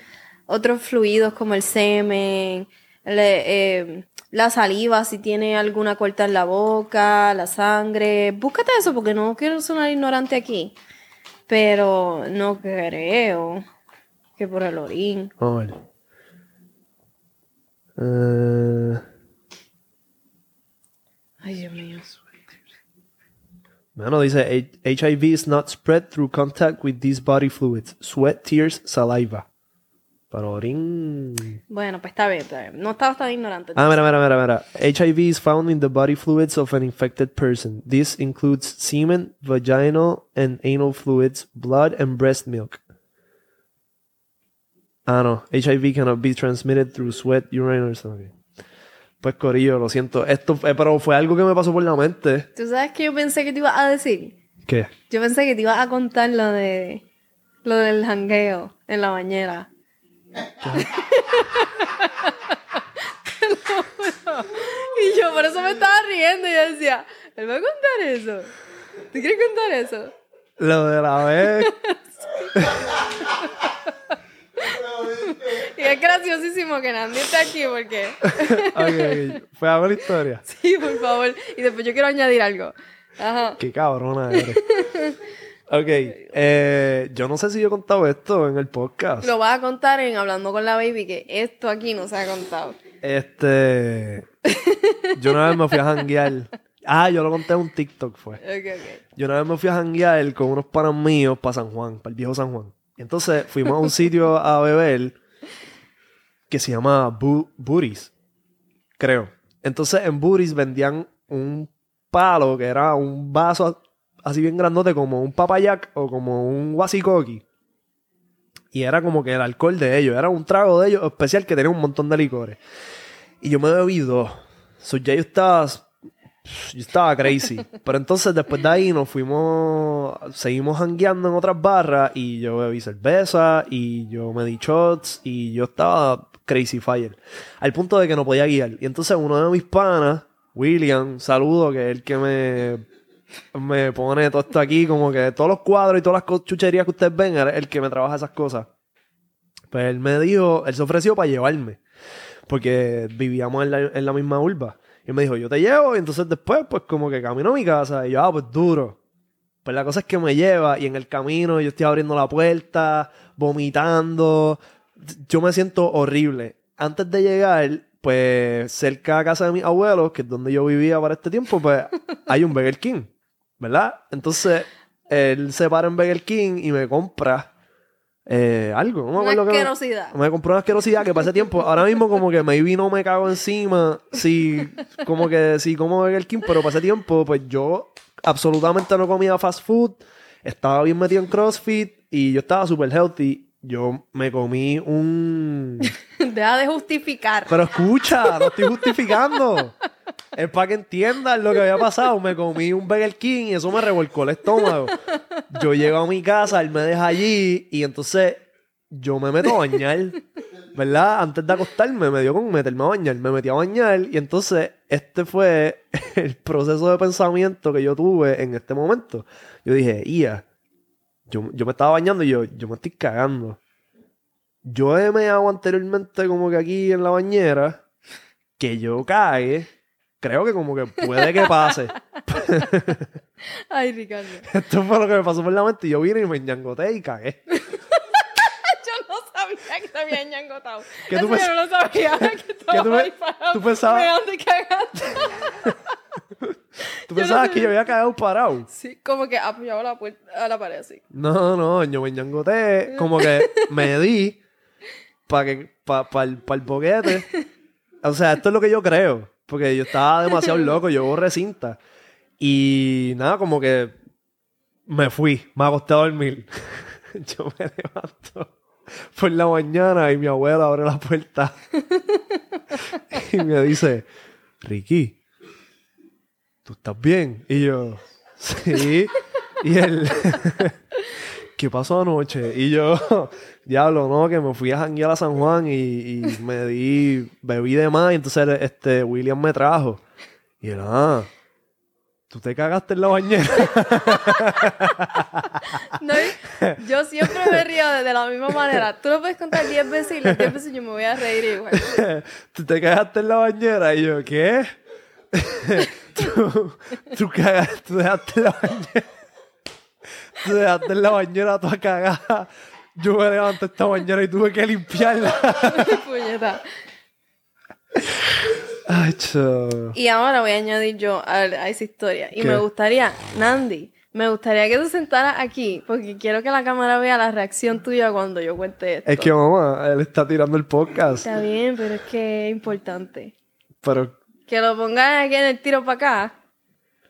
Speaker 2: otros fluidos como el semen, le- eh, la saliva, si tiene alguna corta en la boca, la sangre. Búscate eso porque no quiero sonar ignorante aquí. Pero no creo que por el orín.
Speaker 1: A ver. Eh,
Speaker 2: Ay, Dios mío.
Speaker 1: Bueno, dice "H- HIV is not spread through contact with these body fluids, sweat, tears, saliva. Pero orín.
Speaker 2: Bueno, pues está bien, está bien. No estabas tan ignorante.
Speaker 1: Ah, mira, mira, mira, mira. HIV is found in the body fluids of an infected person. This includes semen, vaginal and anal fluids, blood, and breast milk. Ah, no. HIV cannot be transmitted through sweat, urine, or something. Pues, Corillo, lo siento. Esto, eh, pero fue algo que me pasó por la mente.
Speaker 2: ¿Tú sabes que yo pensé que te ibas a decir?
Speaker 1: ¿Qué?
Speaker 2: Yo pensé que te ibas a contar lo de lo del jangueo en la bañera. Y yo por eso me estaba riendo y yo decía, él va a contar eso. ¿Tú quieres contar eso?
Speaker 1: Lo de la vez.
Speaker 2: Y es graciosísimo que Nandy esté aquí porque
Speaker 1: ok, ok. Fue a ver la historia.
Speaker 2: sí, por favor. Y después yo quiero añadir algo. Ajá.
Speaker 1: Qué cabrona eres. Ok, eh, yo no sé si yo he contado esto en el podcast.
Speaker 2: Lo vas a contar en Hablando con la Baby, que esto aquí no se ha contado.
Speaker 1: Este. *laughs* Yo una vez me fui a janguear. Ah, yo lo conté en un TikTok, fue.
Speaker 2: Ok, ok.
Speaker 1: Yo una vez me fui a janguear con unos panas míos para San Juan, para el viejo San Juan. Entonces fuimos a un sitio a beber que se llama Bu Buris, creo. Entonces en Buris vendían un palo que era un vaso así bien grandote como un papayac o como un wasikoki. Y era como que el alcohol de ellos, era un trago de ellos especial que tenía un montón de licores. Y yo me bebí dos. So, ya yo estaba yo estaba crazy. *laughs* Pero entonces después de ahí nos fuimos, seguimos hangueando en otras barras y yo bebí cerveza y yo me di shots y yo estaba crazy fire. Al punto de que no podía guiar. Y entonces uno de mis panas, William, saludo, que es el que me, me pone todo esto aquí, como que todos los cuadros y todas las chucherías que ustedes ven, el que me trabaja esas cosas. Pues él me dijo, él se ofreció para llevarme. Porque vivíamos en la, misma urba. Y me dijo, yo te llevo. Y entonces después, pues como que camino a mi casa. Y yo, ah, pues duro. Pues la cosa es que me lleva. Y en el camino yo estoy abriendo la puerta, vomitando. Yo me siento horrible. Antes de llegar, pues cerca de casa de mis abuelos, que es donde yo vivía para este tiempo, pues hay un Burger King. ¿Verdad? Entonces, él se para en Burger King y me compra eh, algo. No me
Speaker 2: Una
Speaker 1: acuerdo qué-
Speaker 2: asquerosidad.
Speaker 1: me compré una asquerosidad que pasé tiempo. Ahora mismo como que maybe no me cago encima. Si, como que sí como Burger King, pero pasé tiempo, pues yo absolutamente no comía fast food. Estaba bien metido en CrossFit y yo estaba super healthy. Yo me comí un... *laughs*
Speaker 2: Deja de justificar.
Speaker 1: Pero escucha, no estoy justificando. Es para que entiendan lo que había pasado. Me comí un Burger King y eso me revolcó el estómago. Yo llego a mi casa, él me deja allí y entonces yo me meto a bañar. ¿Verdad? Antes de acostarme me dio con meterme a bañar. Me metí a bañar y entonces este fue el proceso de pensamiento que yo tuve en este momento. Yo dije, Ia, yo, yo me estaba bañando y yo, yo me estoy cagando. Yo he meado anteriormente como que aquí en la bañera, que yo cague, creo que como que puede que pase. *laughs*
Speaker 2: Ay, Ricardo.
Speaker 1: Esto fue lo que me pasó por la mente y yo vine y me ñangoté y cagué. *laughs*
Speaker 2: Yo no sabía que te habían ñangotado.
Speaker 1: ¿Qué tú
Speaker 2: yo no lo sabía. Que estaba
Speaker 1: tú
Speaker 2: parado,
Speaker 1: tú pensabas-
Speaker 2: cagando.
Speaker 1: ¿Tú pensabas
Speaker 2: no
Speaker 1: que yo había cagado parado?
Speaker 2: Sí, como que apoyado a la, puerta, a la pared así.
Speaker 1: No, no, yo me ñangoté, como que me di para para el, pa el boquete. O sea, esto es lo que yo creo, porque yo estaba demasiado *laughs* loco, yo borré cinta. Y nada, como que me fui, me acosté a dormir. *laughs* yo me levanto por la mañana y mi abuela abre la puerta *laughs* y me dice, Ricky, ¿tú estás bien? Y yo, sí. Y él, ¿qué pasó anoche? Y yo, diablo, no, que me fui a janguear a San Juan y, y me di, bebí de más. Y entonces este, William me trajo. Y él, ah, ¿tú te cagaste en la bañera? *laughs*
Speaker 2: No, yo siempre me río de, de la misma manera. Tú lo puedes contar 10 veces y las 10 veces yo me voy a reír igual. *laughs*
Speaker 1: ¿Tú te cagaste en la bañera? Y yo, ¿qué? *laughs* ¿Tú, tú, cagaste, tú dejaste en la bañera. Tú dejaste en la bañera toda cagada. Yo me levanté esta bañera y tuve que limpiarla. *laughs*
Speaker 2: Puñeta.
Speaker 1: Ay.
Speaker 2: Y ahora voy a añadir yo a, a esa historia. Y
Speaker 1: ¿Qué?
Speaker 2: me gustaría, Nandi, me gustaría que tú sentaras aquí porque quiero que la cámara vea la reacción tuya cuando yo cuente esto.
Speaker 1: Es que mamá, él está tirando el podcast.
Speaker 2: Está bien, pero es que es importante.
Speaker 1: Pero,
Speaker 2: Que lo pongan aquí en el tiro para acá.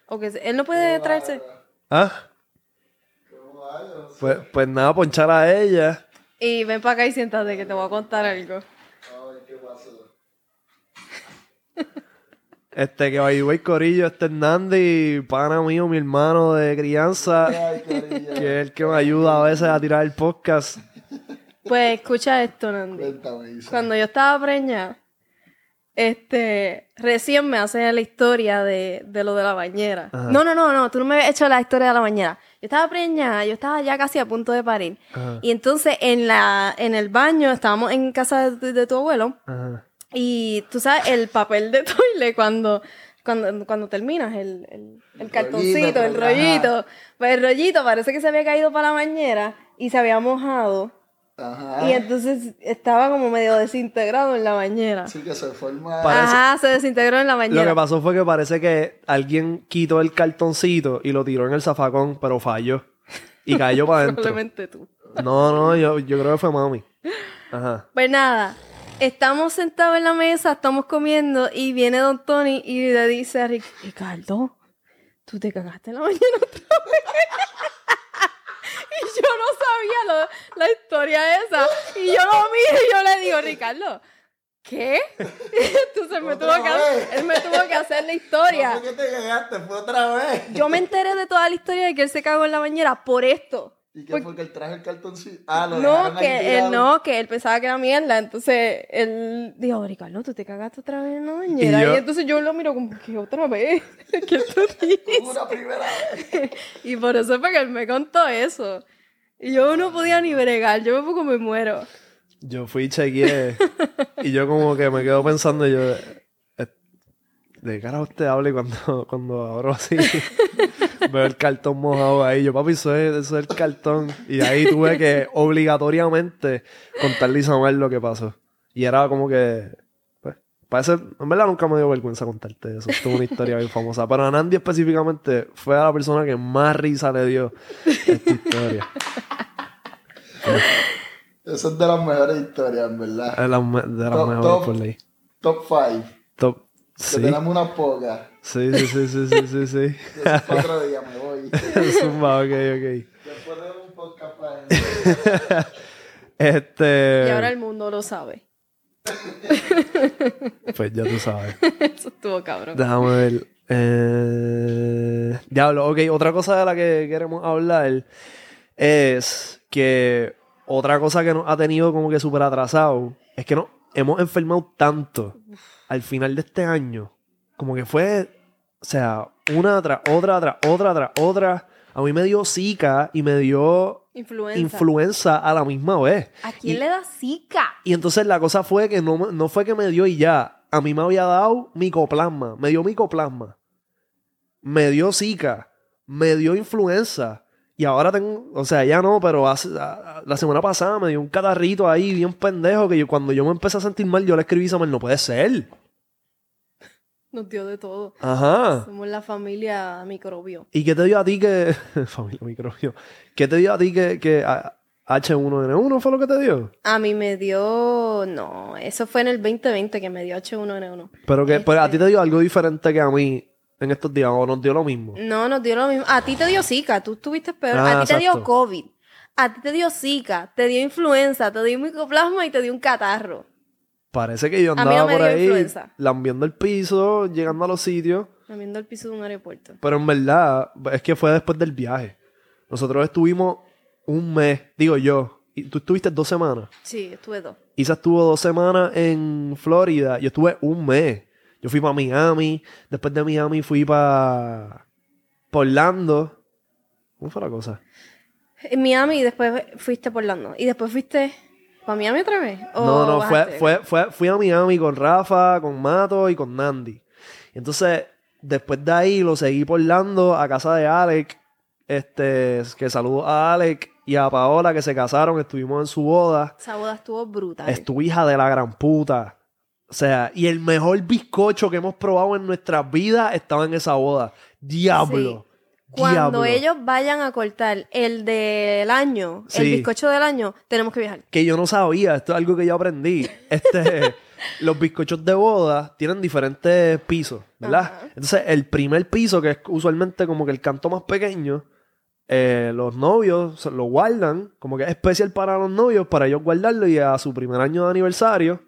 Speaker 2: O que él no puede traerse.
Speaker 1: ¿ah? Pues, pues nada, ponchar a ella.
Speaker 2: Y ven para acá y siéntate que te voy a contar algo.
Speaker 1: Este que the way, Corillo, este es Nandi, pana mío, mi hermano de crianza, que es el que me ayuda a veces a tirar el podcast.
Speaker 2: Pues escucha esto, Nandi. Cuando yo estaba preñada, este, recién me hace la historia de, de lo de la bañera.
Speaker 1: Ajá.
Speaker 2: No, no, no, no, tú no me habías hecho la historia de la bañera. Yo estaba preñada, yo estaba ya casi a punto de parir.
Speaker 1: Ajá.
Speaker 2: Y entonces en la, en el baño, estábamos en casa de, de tu abuelo,
Speaker 1: Ajá.
Speaker 2: y tú sabes, el papel de *laughs* toile, cuando cuando, cuando terminas el, el, el
Speaker 3: El
Speaker 2: cartoncito,
Speaker 3: rollito,
Speaker 2: el rollito. Pues el rollito parece que se había caído para la bañera y se había mojado.
Speaker 3: Ajá.
Speaker 2: Y entonces estaba como medio desintegrado en la bañera.
Speaker 3: Sí, que se forma.
Speaker 1: Parece-
Speaker 2: Ajá, se desintegró en la
Speaker 1: Lo
Speaker 2: bañera.
Speaker 1: que pasó fue que parece que alguien quitó el cartoncito y lo tiró en el zafacón, pero falló. Y cayó para *laughs* adentro.
Speaker 2: Probablemente tú.
Speaker 1: No, no, yo, yo creo que fue mami. Ajá.
Speaker 2: Pues nada, estamos sentados en la mesa, estamos comiendo y viene Don Tony y le dice a Ric- Ricardo, tú te cagaste en la mañana otra vez. *laughs* y yo no sabía lo- la historia esa. Y yo lo miro y yo le digo, Ricardo, ¿qué? *laughs* Entonces me tuvo
Speaker 3: ¿Otra
Speaker 2: que, él me tuvo que hacer la historia.
Speaker 3: ¿Por qué te cagaste? Fue otra vez.
Speaker 2: Yo me enteré de toda la historia de que él se cagó en la bañera por esto.
Speaker 3: ¿Y qué fue que él trajo el cartoncito? Ah, lo
Speaker 2: No, que él no, que él pensaba que era mierda. Entonces él dijo, Ricardo, tú te cagaste otra vez en la bañera.
Speaker 1: Y
Speaker 2: entonces yo lo miro como que otra vez. *laughs* ¿Qué tú dices?
Speaker 3: Una primera vez. *laughs*
Speaker 2: Y por eso fue que él me contó eso. Y yo no podía ni bregar, yo me poco me muero.
Speaker 1: Yo fui y chequeé. y yo como que me quedo pensando, yo... ¿De qué carajo usted habla y cuando, *laughs* cuando abro así? *laughs* veo el cartón mojado ahí. Yo, papi, eso es, eso es el cartón. Y ahí tuve que *laughs* obligatoriamente contarle a Isabel lo que pasó. Y era como que... Pues, parece... En verdad nunca me dio vergüenza contarte eso. Esto es una historia bien famosa. Pero a Nandy específicamente fue a la persona que más risa le dio esta historia.
Speaker 3: Esa es de las mejores historias, en verdad.
Speaker 1: Es la me- de las
Speaker 3: Top-
Speaker 1: mejores
Speaker 3: top.
Speaker 1: por ley.
Speaker 3: Top 5.
Speaker 1: Top.
Speaker 3: Que
Speaker 1: Sí.
Speaker 3: tenemos unas pocas.
Speaker 1: Sí, sí, sí, sí, sí, sí, sí.
Speaker 3: Eso es para otro día, me voy. *laughs*
Speaker 1: Zumba, ok, ok.
Speaker 3: Después de un podcast para eso. *laughs*
Speaker 1: Este.
Speaker 2: Y ahora el mundo lo sabe. *laughs*
Speaker 1: Pues ya tú sabes.
Speaker 2: Eso estuvo cabrón.
Speaker 1: Déjame ver. Eh... Diablo, ok. Otra cosa de la que queremos hablar es que otra cosa que nos ha tenido como que súper atrasado es que nos hemos enfermado tanto al final de este año. Como que fue, o sea, una tras otra, tras otra, tras otra. A mí me dio zika y me dio
Speaker 2: Influenza.
Speaker 1: influenza a la misma vez.
Speaker 2: ¿A quién
Speaker 1: Y-
Speaker 2: le da zika?
Speaker 1: Y entonces la cosa fue que no, no fue que me dio y ya. A mí me había dado micoplasma. Me dio micoplasma. Me dio zika. Me dio influenza. Y ahora tengo, o sea, ya no, pero hace- a- a- la semana pasada me dio un catarrito ahí bien pendejo que yo, cuando yo me empecé a sentir mal, yo le escribí a Samuel, no puede ser.
Speaker 2: Nos dio de todo.
Speaker 1: Ajá.
Speaker 2: Somos la familia microbio.
Speaker 1: ¿Y qué te dio a ti que... *laughs* Familia microbio. ¿Qué te dio a ti que, que a- H1N1 fue lo que te dio?
Speaker 2: A mí me dio. No, eso fue en el 2020 que me dio H1N1.
Speaker 1: Pero que pero a
Speaker 2: Este-
Speaker 1: ti te dio algo diferente que a mí en estos días, o nos dio lo mismo.
Speaker 2: No, nos dio lo mismo. A ti te dio Zika, tú estuviste peor.
Speaker 1: Ah,
Speaker 2: a ti te dio. COVID. A ti te dio Zika, te dio influenza, te dio micoplasma y te dio un catarro.
Speaker 1: Parece que yo andaba
Speaker 2: no
Speaker 1: por ahí
Speaker 2: influenza.
Speaker 1: lambiendo el piso, llegando a los sitios.
Speaker 2: Viendo el piso de un aeropuerto.
Speaker 1: Pero en verdad, es que fue después del viaje. Nosotros estuvimos un mes, digo yo, y tú estuviste dos semanas.
Speaker 2: Sí, estuve dos.
Speaker 1: Isa estuvo dos semanas en Florida, yo estuve un mes. Yo fui para Miami, después de Miami fui para Orlando. ¿Cómo fue la cosa?
Speaker 2: En Miami y después fuiste por Orlando. ¿Y después fuiste para Miami otra vez? ¿O
Speaker 1: No, no, fue,
Speaker 2: bajaste?
Speaker 1: fue, fue, fui a Miami con Rafa, con Mato y con Nandy. Entonces, después de ahí lo seguí por Orlando a casa de Alec. Este, que saludo a Alec y a Paola que se casaron, estuvimos en su boda.
Speaker 2: Esa boda estuvo brutal.
Speaker 1: Es tu hija de la gran puta. O sea, y el mejor bizcocho que hemos probado en nuestras vidas estaba en esa boda. Diablo.
Speaker 2: Cuando
Speaker 1: Diablo.
Speaker 2: ellos vayan a cortar el del año, el bizcocho del año, tenemos que viajar.
Speaker 1: que yo no sabía, esto es algo que yo aprendí. Este, *laughs* los bizcochos de boda tienen diferentes pisos, ¿verdad?
Speaker 2: Ajá.
Speaker 1: Entonces, el primer piso, que es usualmente como que el canto más pequeño, eh, los novios lo guardan, como que es especial para los novios, para ellos guardarlo y a su primer año de aniversario,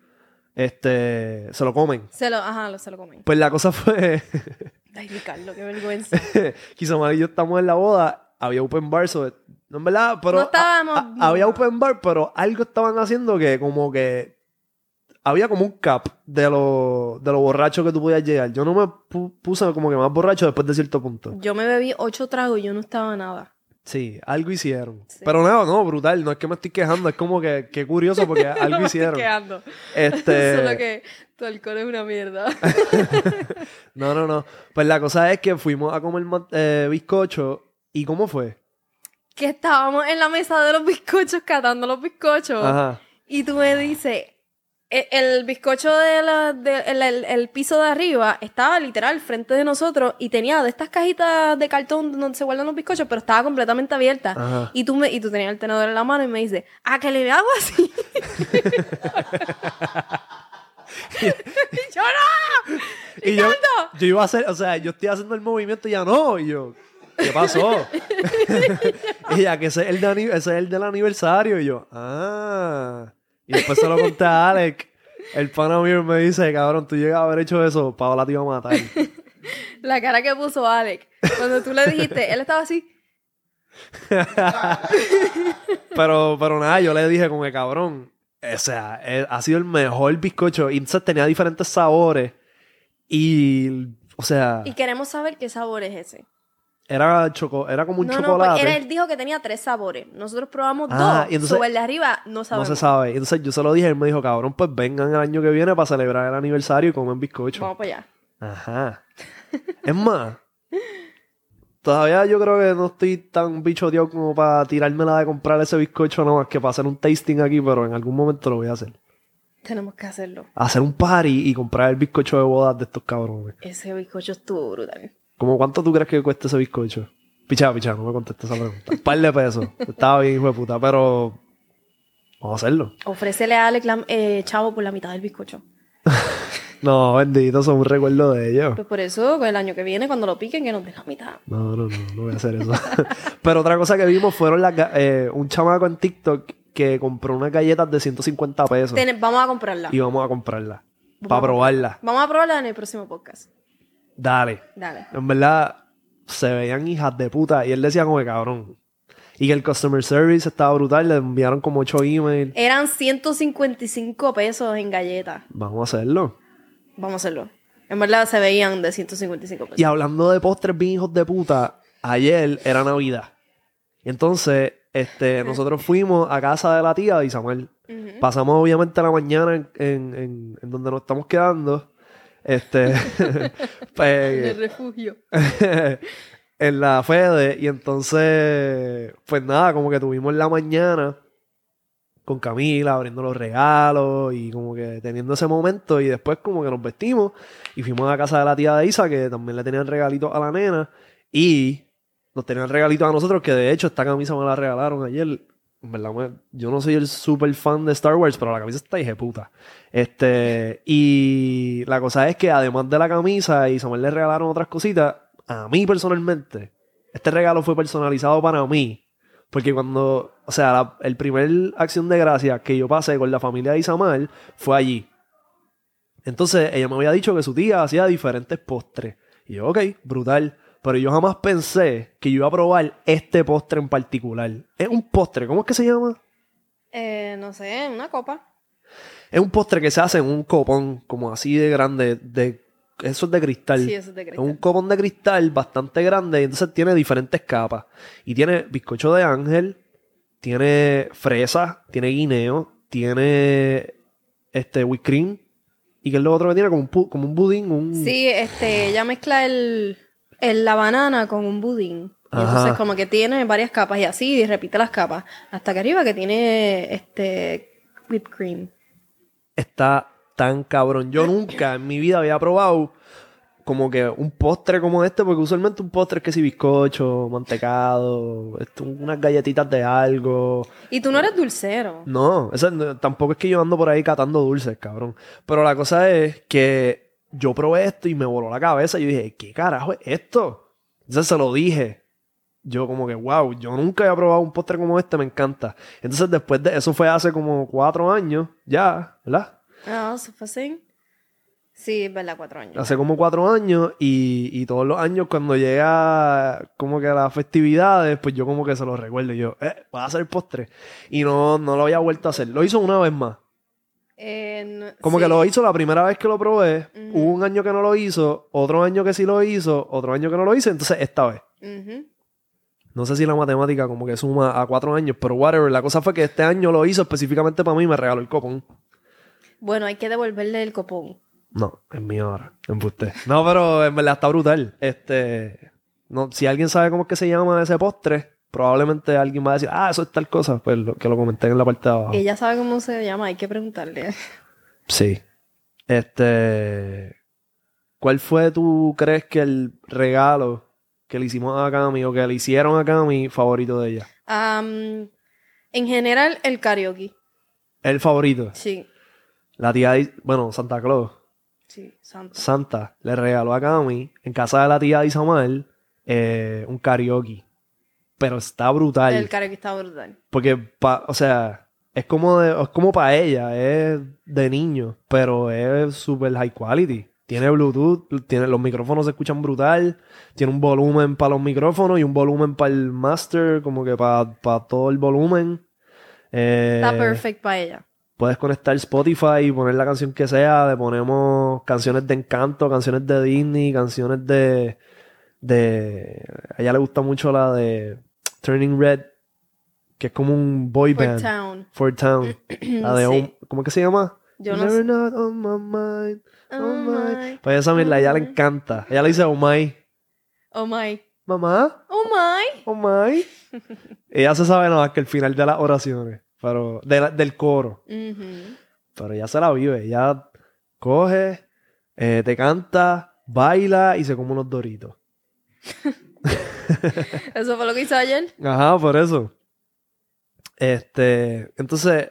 Speaker 1: este, se lo comen.
Speaker 2: Se lo, ajá, lo, se lo comen.
Speaker 1: Pues la cosa *laughs* fue
Speaker 2: Ay, Ricardo, qué vergüenza. *laughs*
Speaker 1: Samara y yo estamos en la boda, había open bar, so- no en verdad, pero
Speaker 2: No estábamos-
Speaker 1: a- a- había open bar, pero algo estaban haciendo que como que había como un cap de lo, de lo borracho que tú podías llegar. Yo no me pu- puse como que más borracho después de cierto punto.
Speaker 2: Yo me bebí ocho tragos y yo no estaba nada.
Speaker 1: Sí, algo hicieron.
Speaker 2: Sí.
Speaker 1: Pero no, no, brutal. No es que me estoy quejando, es como que, que curioso porque *laughs*
Speaker 2: No
Speaker 1: algo
Speaker 2: me estoy
Speaker 1: hicieron.
Speaker 2: quedando.
Speaker 1: Este. *laughs*
Speaker 2: Solo que tu alcohol es una mierda. *laughs*
Speaker 1: No, no, no. Pues la cosa es que fuimos a comer eh, bizcocho. ¿Y cómo fue?
Speaker 2: que estábamos en la mesa de los bizcochos catando los bizcochos.
Speaker 1: Ajá.
Speaker 2: Y tú me dices, e- el, bizcocho de la, de- el, el- el piso de arriba estaba literal frente de nosotros y tenía de estas cajitas de cartón donde se guardan los bizcochos, pero estaba completamente abierta.
Speaker 1: Ajá.
Speaker 2: Y tú, me, y tú tenías el tenedor en la mano y me dices, ¿a que le hago así? *laughs* y yo no. *laughs*
Speaker 1: Y yo, yo iba a hacer, o sea, yo estoy haciendo el movimiento y ya no. Y yo, ¿qué pasó? *laughs* y ya que ese es, el de, ese es el del aniversario. Y yo, ah. Y después se lo conté a Alex. El pana mío me dice, cabrón, tú llegas a haber hecho eso, Paola te iba a matar. *laughs*
Speaker 2: La cara que puso Alex. Cuando tú le dijiste, él estaba así. *laughs*
Speaker 1: Pero, pero nada, yo le dije como que cabrón. O sea, eh, ha sido el mejor bizcocho. Y tenía diferentes sabores. Y, o sea,
Speaker 2: Y queremos saber qué sabor es ese.
Speaker 1: Era, choco, era como un
Speaker 2: no, no,
Speaker 1: chocolate.
Speaker 2: pues era, él dijo que tenía tres sabores. Nosotros probamos
Speaker 1: Ah,
Speaker 2: dos.
Speaker 1: y entonces-
Speaker 2: Sobre el de arriba no
Speaker 1: No
Speaker 2: sabemos.
Speaker 1: se sabe. Entonces yo se lo dije, él me dijo, cabrón, pues vengan el año que viene para celebrar el aniversario y comen bizcocho.
Speaker 2: Vamos para allá.
Speaker 1: Ajá. Es más, todavía yo creo que no estoy tan bichoteado como para tirarme la de comprar ese bizcocho nada más que para hacer un tasting aquí, pero en algún momento lo voy a hacer.
Speaker 2: Tenemos que hacerlo.
Speaker 1: Hacer un party y comprar el bizcocho de bodas de estos cabrones.
Speaker 2: Ese bizcocho estuvo brutal.
Speaker 1: ¿Cómo cuánto tú crees que cuesta ese bizcocho? Pichá, pichá, no me contestes esa pregunta. Un par de pesos. Estaba bien, hijo de puta, pero... Vamos a hacerlo.
Speaker 2: Ofrécele a Alex eh, chavo por la mitad del bizcocho. *laughs*
Speaker 1: No, bendito, son un recuerdo de ellos.
Speaker 2: Pues por eso, pues, el año que viene, cuando lo piquen, que nos den la mitad.
Speaker 1: No, no, no, no voy a hacer eso. *laughs* Pero otra cosa que vimos fueron las eh, un chamaco en TikTok que compró unas galletas de 150 pesos
Speaker 2: Ten- vamos a comprarla.
Speaker 1: y vamos a comprarlas
Speaker 2: Vamos
Speaker 1: para probarla.
Speaker 2: Vamos a probarla en el próximo podcast.
Speaker 1: Dale.
Speaker 2: Dale.
Speaker 1: En verdad, se veían hijas de puta y él decía como que cabrón. Y que el customer service estaba brutal, le enviaron como 8 emails.
Speaker 2: Eran 155 pesos en galletas.
Speaker 1: Vamos a hacerlo.
Speaker 2: Vamos a hacerlo. En verdad se veían de 155 pesos.
Speaker 1: Y hablando de postres bien hijos de puta, ayer era Navidad. Y entonces, este, *laughs* nosotros fuimos a casa de la tía de Isabel.
Speaker 2: Ujú.
Speaker 1: Pasamos obviamente la mañana en, en- en- en donde nos estamos quedando. Este. *laughs*
Speaker 2: De
Speaker 1: pues,
Speaker 2: refugio. *laughs*
Speaker 1: en la Fede. Y entonces. Pues nada, como que tuvimos la mañana con Camila abriendo los regalos y como que teniendo ese momento. Y después, como que nos vestimos y fuimos a casa de la tía de Isa, que también le tenían regalitos a la nena. Y nos tenían regalitos a nosotros, que de hecho esta camisa me la regalaron ayer. Verdad, me- yo no soy el super fan de Star Wars, pero la camisa está hija puta. Este, y la cosa es que además de la camisa y le regalaron otras cositas, a mí personalmente, este regalo fue personalizado para mí. Porque cuando, o sea, el primer acción de gracia que yo pasé con la familia de Isamar fue allí. Entonces ella me había dicho que su tía hacía diferentes postres. Y yo, ok, brutal. Pero yo jamás pensé que yo iba a probar este postre en particular. Es un postre, ¿cómo es que se llama?
Speaker 2: Eh, no sé, una copa.
Speaker 1: Es un postre que se hace en un copón, como así de grande, de eso es de cristal.
Speaker 2: Sí, eso es de
Speaker 1: Es un
Speaker 2: cristal.
Speaker 1: copón de cristal bastante grande y entonces tiene diferentes capas. Y tiene bizcocho de ángel, tiene fresa, tiene guineo, tiene este whipped cream. ¿Y que es lo otro que tiene? Como un, como un budín, un...
Speaker 2: Sí, este, ella mezcla el, el- la banana con un budín. Y entonces como que tiene varias capas y así, y repite las capas. Hasta que arriba que tiene este whipped cream.
Speaker 1: Está tan cabrón. Yo nunca en mi vida había probado como que un postre como este, porque usualmente un postre es que si bizcocho, mantecado, esto, unas galletitas de algo.
Speaker 2: Y tú no eres dulcero.
Speaker 1: No, eso no- tampoco es que yo ando por ahí catando dulces, cabrón. Pero la cosa es que yo probé esto y me voló la cabeza. Y yo dije, ¿qué carajo es esto? Entonces se lo dije. Yo como que, wow, yo nunca había probado un postre como este, me encanta. Entonces después de eso fue hace como cuatro años, ya, ¿verdad?
Speaker 2: Ah, eso fue así. Sí, es verdad, cuatro años.
Speaker 1: Hace como cuatro años y, y todos los años cuando llega como que a las festividades, pues yo como que se lo recuerdo. Y yo, eh, voy a hacer postre. Y no, no lo había vuelto a hacer. Lo hizo una vez más.
Speaker 2: Eh,
Speaker 1: Como
Speaker 2: sí.
Speaker 1: que lo hizo la primera vez que lo probé. Hubo un año que no lo hizo, otro año que sí lo hizo, otro año que no lo hizo, entonces esta vez. No sé si la matemática como que suma a cuatro años, pero whatever. La cosa fue que este año lo hizo específicamente para mí y me regaló el copón.
Speaker 2: Bueno, hay que devolverle el copón.
Speaker 1: No, es mío ahora. Embuste. No, pero en verdad está brutal. Este. No, si alguien sabe cómo es que se llama ese postre, probablemente alguien va a decir, ah, eso es tal cosa. Pues lo, que lo comenté en la parte de abajo.
Speaker 2: Ella sabe cómo se llama, hay que preguntarle.
Speaker 1: Sí. Este. ¿Cuál fue, tú crees que el regalo que le hicimos a Cami o que le hicieron a Cami favorito de ella?
Speaker 2: Am, en general, el karaoke.
Speaker 1: El favorito.
Speaker 2: Sí,
Speaker 1: La tía, bueno, Santa Claus,
Speaker 2: sí, santo.
Speaker 1: Santa, le regaló a Cami en casa de la tía de Isamar eh, un karaoke. Pero está brutal.
Speaker 2: El karaoke está brutal.
Speaker 1: Porque, pa- o sea, es como, de- es como para ella, es de niño, pero es super high quality. Tiene Bluetooth, tiene, los micrófonos se escuchan brutal, tiene un volumen para los micrófonos y un volumen para el master, como que para todo el volumen. Eh,
Speaker 2: Está perfect para ella.
Speaker 1: Puedes conectar Spotify y poner la canción que sea. Le ponemos canciones de encanto, canciones de Disney, canciones de. de. A ella le gusta mucho la de Turning Red, que es como un boy
Speaker 2: For
Speaker 1: band.
Speaker 2: Town.
Speaker 1: For Town. *clears throat* La de
Speaker 2: Sí.
Speaker 1: ¿Cómo que se llama?
Speaker 2: Yo no
Speaker 1: Never
Speaker 2: sé.
Speaker 1: not on my mind. Oh, my. Pues esa mierda, a ella le encanta. Ella le dice, oh my.
Speaker 2: Oh my.
Speaker 1: Mamá,
Speaker 2: Oh my.
Speaker 1: oh *laughs* my. ella se sabe nada más que el final de las oraciones. Pero, de la- del coro. Pero ella se la vive. Ella coge, eh, te canta, baila y se come unos doritos. *laughs* *laughs*
Speaker 2: Eso fue lo que hizo ayer.
Speaker 1: Ajá, por eso. Este, entonces,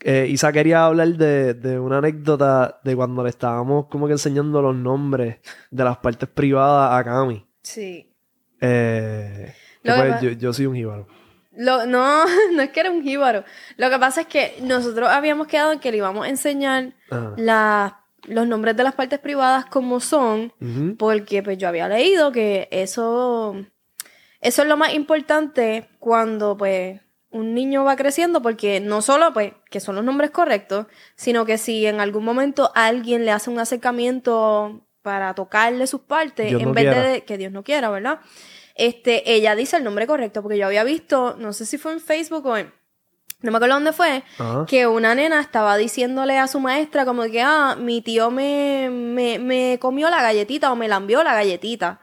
Speaker 1: eh, Isa quería hablar de, de una anécdota de cuando le estábamos como que enseñando los nombres de las partes privadas a Cami.
Speaker 2: Sí.
Speaker 1: Eh, que
Speaker 2: Lo que
Speaker 1: pues, yo, yo soy un jíbaro.
Speaker 2: Lo, no, *laughs* no es que era un jíbaro. Lo que pasa es que nosotros habíamos quedado en que le íbamos a enseñar
Speaker 1: Ajá.
Speaker 2: la- los nombres de las partes privadas como son, porque pues yo había leído que eso, eso es lo más importante cuando pues un niño va creciendo, porque no solo pues que son los nombres correctos, sino que si en algún momento alguien le hace un acercamiento para tocarle sus partes,
Speaker 1: Dios
Speaker 2: en
Speaker 1: no
Speaker 2: vez
Speaker 1: quiera.
Speaker 2: de que Dios no quiera, ¿verdad? Este, ella dice el nombre correcto, porque yo había visto, no sé si fue en Facebook o en, no me acuerdo dónde fue,
Speaker 1: Ajá.
Speaker 2: que una nena estaba diciéndole a su maestra como que, ah, mi tío me, me, me comió la galletita o me lambió la galletita.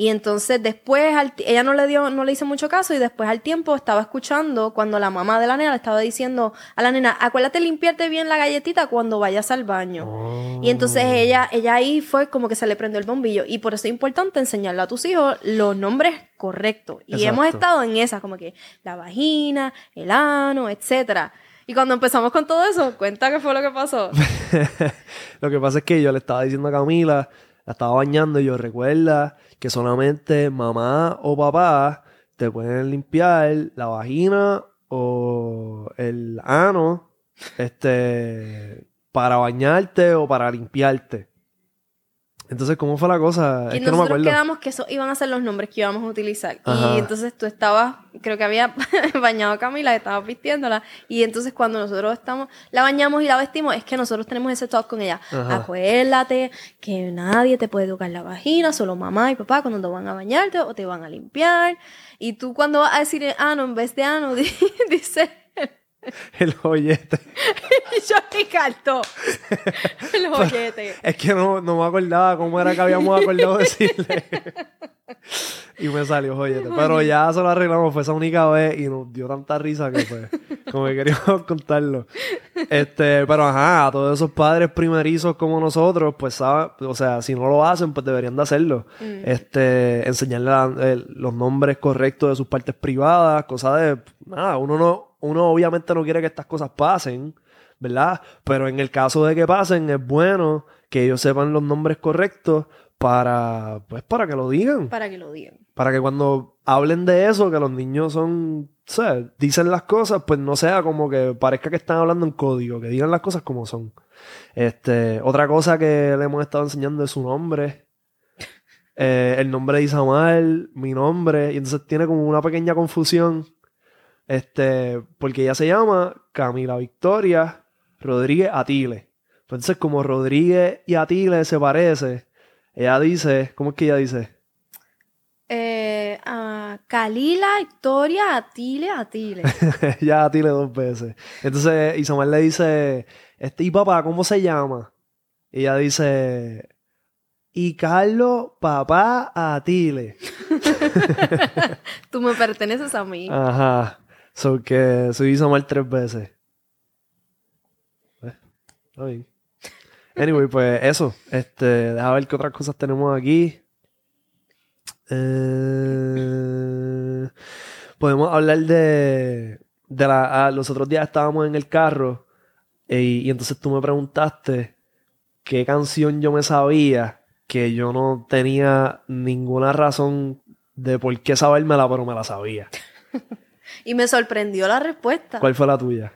Speaker 2: Y entonces después, ella no le dio, no le hizo mucho caso y después al tiempo estaba escuchando cuando la mamá de la nena le estaba diciendo a la nena, acuérdate limpiarte bien la galletita cuando vayas al baño.
Speaker 1: Oh.
Speaker 2: Y entonces ella, ella ahí fue como que se le prendió el bombillo. Y por eso es importante enseñarle a tus hijos los nombres correctos. Y
Speaker 1: Exacto.
Speaker 2: hemos estado en esa, como que la vagina, el ano, etcétera. Y cuando empezamos con todo eso, cuenta qué fue lo que pasó. *laughs*
Speaker 1: Lo que pasa es que yo le estaba diciendo a Camila, la estaba bañando y yo recuerda que solamente mamá o papá te pueden limpiar la vagina o el ano este para bañarte o para limpiarte. Entonces, ¿cómo fue la cosa?
Speaker 2: y
Speaker 1: es que no me
Speaker 2: nosotros
Speaker 1: acuerdo.
Speaker 2: quedamos que esos iban a ser los nombres que íbamos a utilizar.
Speaker 1: Ajá.
Speaker 2: Y entonces tú estabas, creo que había *laughs* bañado a Camila, estabas vistiéndola. Y entonces cuando nosotros estamos, la bañamos y la vestimos, es que nosotros tenemos ese talk con ella.
Speaker 1: Ajá.
Speaker 2: Acuérdate que nadie te puede tocar la vagina, solo mamá y papá cuando te van a bañarte o te van a limpiar. Y tú cuando vas a decir ano en vez de ano, di- *laughs* dices *laughs*
Speaker 1: El joyete. *laughs*
Speaker 2: yo Ricardo. *laughs* El joyete.
Speaker 1: Es que no, no me acordaba cómo era que habíamos acordado decirle. y me salió joyete. Pero ya se lo arreglamos, fue esa única vez y nos dio tanta risa que pues, como que queríamos contarlo. Este, pero ajá, a todos esos padres primerizos como nosotros, pues saben, o sea, si no lo hacen, pues deberían de hacerlo. Este, enseñarle la- el- los nombres correctos de sus partes privadas, cosas de, nada, uno no, uno obviamente no quiere que estas cosas pasen. ¿verdad? Pero en el caso de que pasen, es bueno que ellos sepan los nombres correctos para, pues, para que lo digan.
Speaker 2: Para que lo digan.
Speaker 1: Para que cuando hablen de eso, que los niños son, o sea, dicen las cosas, pues no sea como que parezca que están hablando en código, que digan las cosas como son. Este, otra cosa que le hemos estado enseñando es su nombre. Eh, el nombre de Isamar, mi nombre, y entonces tiene como una pequeña confusión. Este, porque ella se llama Camila Victoria Rodríguez Atile. Entonces, como Rodríguez y Atile se parece, ella dice, ¿cómo es que ella dice?
Speaker 2: Eh, Kalila, Victoria, Atile, Atile. *laughs*
Speaker 1: ya a Tile dos veces. Entonces Isamar le dice, este, ¿y papá cómo se llama? Y ella dice, y Carlos, papá, a Tile. *laughs*
Speaker 2: Tú me perteneces a mí.
Speaker 1: Ajá. So que soy Isamar tres veces. Eh. Anyway, pues eso. Este, deja ver qué otras cosas tenemos aquí. Eh, podemos hablar de, de la, ah, los otros días estábamos en el carro y entonces tú me preguntaste qué canción yo me sabía que yo no tenía ninguna razón de por qué sabérmela, pero me la sabía. *laughs*
Speaker 2: Y me sorprendió la respuesta.
Speaker 1: ¿Cuál fue la tuya?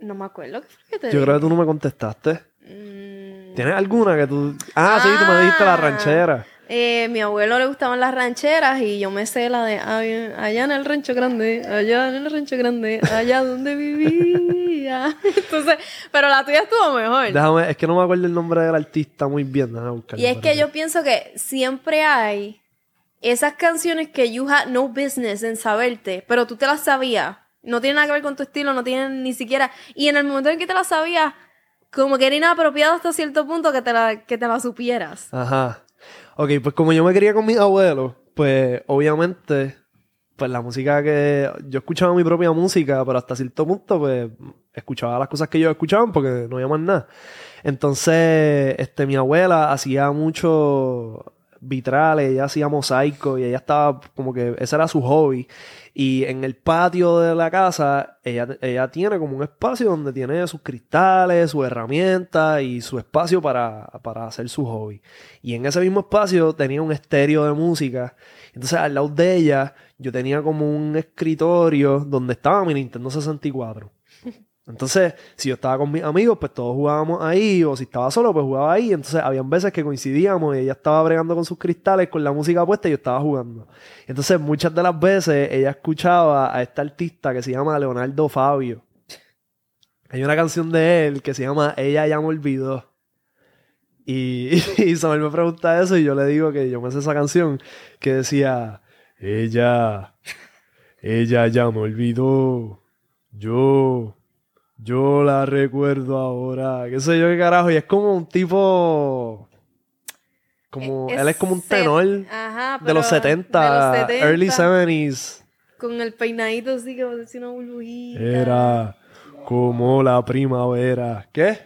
Speaker 2: No me acuerdo qué fue que te
Speaker 1: Yo
Speaker 2: dije.
Speaker 1: creo que tú no me contestaste.
Speaker 2: Mm,
Speaker 1: ¿Tienes alguna que tú... Ah, sí, tú me dijiste la
Speaker 2: Ah.
Speaker 1: ranchera.
Speaker 2: eh, mi abuelo le gustaban las rancheras y yo me sé la de "Ay, allá en el rancho grande, allá en el rancho grande, allá donde vivía. *laughs* Entonces, pero la tuya estuvo mejor.
Speaker 1: Déjame, es que no me acuerdo el nombre del artista muy bien. Déjame buscarlo.
Speaker 2: Y es que yo pienso que siempre hay esas canciones que you no business en saberte, pero tú te las sabías. No tiene nada que ver con tu estilo, no tiene ni siquiera. Y en el momento en que te las sabías, como que era inapropiado hasta cierto punto que te la, que te la supieras.
Speaker 1: Ajá. Ok, pues como yo me quería con mis abuelos, pues obviamente, pues la música que... Yo escuchaba mi propia música, pero hasta cierto punto, pues escuchaba las cosas que ellos escuchaban porque no había más nada. Entonces, este, mi abuela hacía mucho vitrales, ella hacía mosaico y ella estaba como que ese era su hobby. Y en el patio de la casa, ella, ella tiene como un espacio donde tiene sus cristales, sus herramientas y su espacio para, para hacer su hobby. Y en ese mismo espacio tenía un estéreo de música. Entonces al lado de ella yo tenía como un escritorio donde estaba mi Nintendo 64. Entonces, si yo estaba con mis amigos, pues todos jugábamos ahí, o si estaba solo, pues jugaba ahí. Entonces, habían veces que coincidíamos y ella estaba bregando con sus cristales, con la música puesta y yo estaba jugando. Entonces, muchas de las veces ella escuchaba a este artista que se llama Leonardo Fabio. Hay una canción de él que se llama Ella ya me olvidó. Y, *laughs* y Samuel me pregunta eso y yo le digo que yo me sé esa canción que decía, ella, ella ya me olvidó, yo, yo la recuerdo ahora, qué sé yo qué carajo, y es como un tipo, como,
Speaker 2: Es-
Speaker 1: él es como un tenor
Speaker 2: Ajá,
Speaker 1: de los
Speaker 2: pero
Speaker 1: 70,
Speaker 2: de los 70,
Speaker 1: early 70s.
Speaker 2: Con el peinadito así que parece una burbujita.
Speaker 1: Era como la primavera. ¿Qué?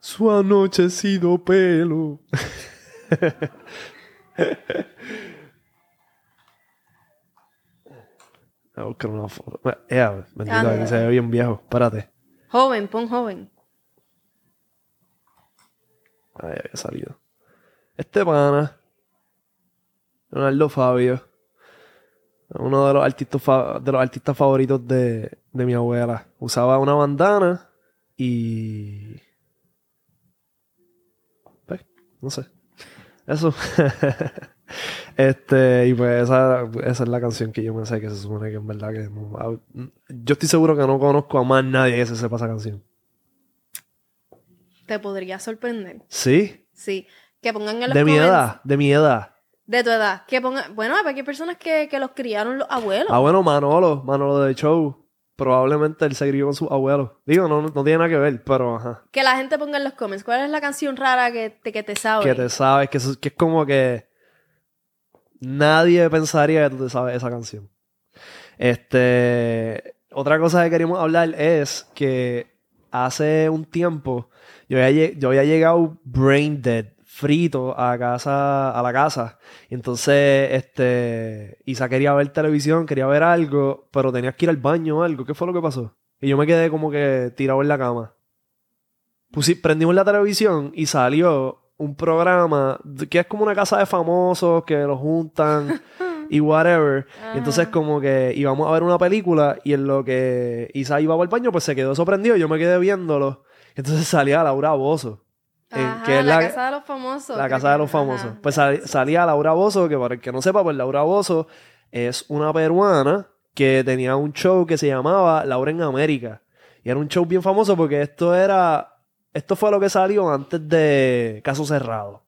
Speaker 1: Su anochecido pelo. *laughs* a buscar una foto. Eh, bendito, aquí se ve bien viejo. Espérate.
Speaker 2: Joven, pon joven.
Speaker 1: Ahí había salido. Este pana. Leonardo Fabio. Uno de los artistas, fa- de los artistas favoritos de, de mi abuela. Usaba una bandana y. Pues, no sé. Eso. *laughs* este, y pues esa, esa es la canción que yo me sé que se supone que en verdad que. no- yo estoy seguro que no conozco a más nadie que se sepa esa canción.
Speaker 2: Te podría sorprender.
Speaker 1: ¿Sí?
Speaker 2: Sí. Que pongan en los
Speaker 1: De mi
Speaker 2: comments-
Speaker 1: edad, de mi edad.
Speaker 2: De tu edad. Que pongan... Bueno, porque hay personas que, que los criaron los abuelos.
Speaker 1: Ah, bueno, Manolo, Manolo de show. Probablemente él se crió con sus abuelos. Digo, no, no tiene nada que ver, pero ajá.
Speaker 2: Que la gente ponga en los comments. ¿Cuál es la canción rara que te, que te sabe?
Speaker 1: Que te sabes, que, que es como que nadie pensaría que tú te sabes esa canción. Este, otra cosa que queríamos hablar es que hace un tiempo yo había, yo había llegado brain dead, frito a casa, a la casa. Entonces, este, Isa quería ver televisión, quería ver algo, pero tenías que ir al baño o algo. ¿Qué fue lo que pasó? Y yo me quedé como que tirado en la cama. Prendimos la televisión y salió un programa que es como una casa de famosos que los juntan *laughs* y whatever. Y entonces
Speaker 2: Ajá.
Speaker 1: como que íbamos a ver una película y en lo que Isa iba al baño pues se quedó sorprendido y yo me quedé viéndolo. Entonces salía Laura Bozo. eh,
Speaker 2: Ajá,
Speaker 1: que es
Speaker 2: la,
Speaker 1: la-
Speaker 2: casa de los famosos.
Speaker 1: la casa de los *laughs* famosos.
Speaker 2: ajá.
Speaker 1: Pues sal- salía Laura Bozo, que para el que no sepa, pues Laura Bozo es una peruana que tenía un show que se llamaba Laura en América. Y era un show bien famoso porque esto era. Esto fue lo que salió antes de Caso Cerrado.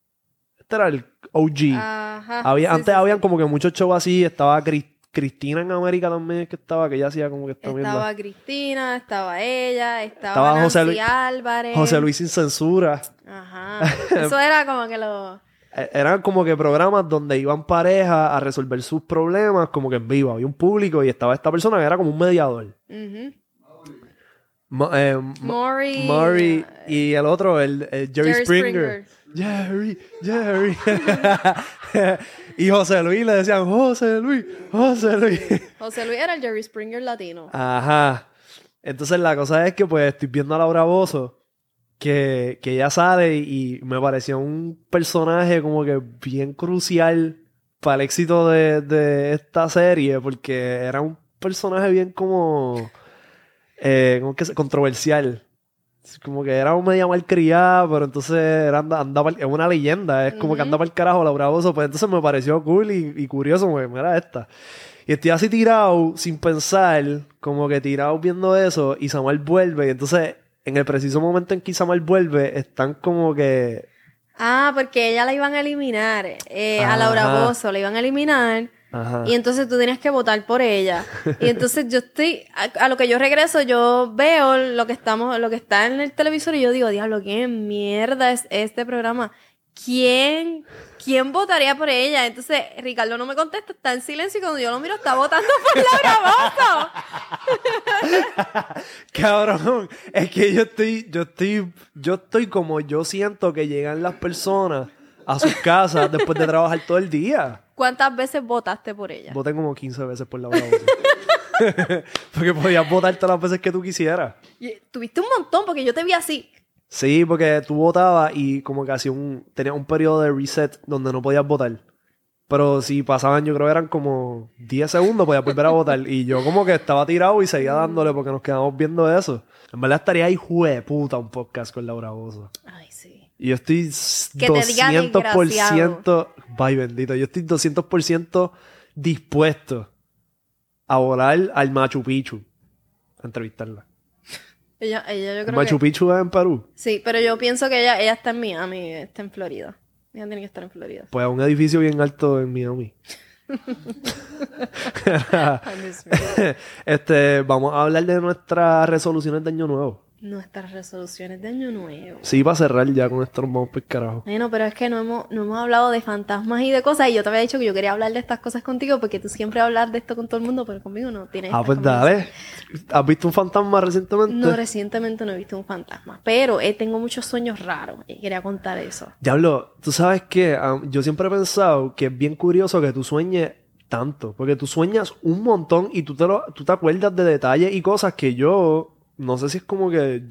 Speaker 1: este era el OG.
Speaker 2: Ajá.
Speaker 1: Había,
Speaker 2: Sí,
Speaker 1: antes
Speaker 2: sí,
Speaker 1: habían
Speaker 2: sí.
Speaker 1: como que muchos shows así, estaba Cris- Cristina en América también que estaba, que ella hacía como que esta mierda.
Speaker 2: Estaba Cristina, estaba ella, estaba,
Speaker 1: Estaba José Luis-
Speaker 2: Álvarez.
Speaker 1: José Luis sin censura.
Speaker 2: Ajá. *laughs* Eso era como que lo...
Speaker 1: Eh, Eran como que programas donde iban parejas a resolver sus problemas, como que en vivo. Había un público y estaba esta persona que era como un mediador.
Speaker 2: Ujú.
Speaker 1: Ma- eh, Ma-
Speaker 2: Maury.
Speaker 1: Maury y el otro, el, el Jerry,
Speaker 2: Jerry
Speaker 1: Springer. Jerry, Jerry. *laughs* y José Luis le decían, José Luis, José Luis. *laughs*
Speaker 2: José Luis era el Jerry Springer latino.
Speaker 1: Ajá. Entonces la cosa es que pues estoy viendo a Laura Bozo que, que ella sale y, y me pareció un personaje como que bien crucial para el éxito de, de esta serie porque era un personaje bien como, eh, como que controversial. Como que era un media mal criada, pero entonces era anda, anda pa'l- es una leyenda, es como que anda para el carajo Laura Bozo, pues entonces me pareció cool y, y curioso, porque mira esta. Y estoy así tirado, sin pensar, como que tirado viendo eso, y Samuel vuelve, y entonces, en el preciso momento en que Samuel vuelve, están como que...
Speaker 2: Ah, porque ella la iban a eliminar. eh, a Laura. Bozo la iban a eliminar.
Speaker 1: Ajá.
Speaker 2: Y entonces tú tenías que votar por ella. Y entonces yo estoy, a, a lo que yo regreso, yo veo lo que estamos, lo que está en el televisor y yo digo, diablo, ¿qué mierda es este programa? ¿Quién, quién votaría por ella? Entonces Ricardo no me contesta, está en silencio y cuando yo lo miro está votando por Laura Bozo. *laughs*
Speaker 1: Cabrón, es que yo estoy, yo estoy, yo estoy como yo siento que llegan las personas a sus casas después de trabajar todo el día.
Speaker 2: ¿Cuántas veces votaste por ella?
Speaker 1: Voté como 15 veces por Laura Bozo. *laughs* Porque podías votar todas las veces que tú quisieras.
Speaker 2: Y Tuviste un montón porque yo te vi así.
Speaker 1: Sí, porque tú votabas y como que hacía un, tenías un periodo de reset donde no podías votar. Pero si pasaban, yo creo que eran como 10 segundos, podías volver a votar. Y yo como que estaba tirado y seguía dándole porque nos quedamos viendo eso. En verdad estaría ahí, puta, un podcast con Laura Bozo.
Speaker 2: Ay.
Speaker 1: Y yo estoy
Speaker 2: Que te diga
Speaker 1: 200%, vaya bendito, yo estoy 200% dispuesto a volar al Machu Picchu a entrevistarla.
Speaker 2: Ella, ella yo creo
Speaker 1: Machu
Speaker 2: que...
Speaker 1: Picchu es en Perú.
Speaker 2: Sí, pero yo pienso que ella, ella está en Miami, está en Florida. Ella tiene que estar en Florida.
Speaker 1: Pues un edificio bien alto en Miami. *laughs*
Speaker 2: Ay, *laughs*
Speaker 1: este, vamos a hablar de nuestras resoluciones de año nuevo.
Speaker 2: Nuestras resoluciones de año nuevo.
Speaker 1: Sí, para cerrar ya con esto nos vamos por carajo.
Speaker 2: Bueno, pero es que no hemos, no hemos hablado de fantasmas y de cosas. Y yo te había dicho que yo quería hablar de estas cosas contigo porque tú siempre hablas de esto con todo el mundo, pero conmigo no tienes.
Speaker 1: Ah, pues dale. ¿Has visto un fantasma recientemente?
Speaker 2: No, recientemente no he visto un fantasma. Pero eh, tengo muchos sueños raros y quería contar eso.
Speaker 1: Diablo, tú sabes que yo siempre he pensado que es bien curioso que tú sueñes tanto, porque tú sueñas un montón y tú te, lo, tú te acuerdas de detalles y cosas que yo, no sé si es como que,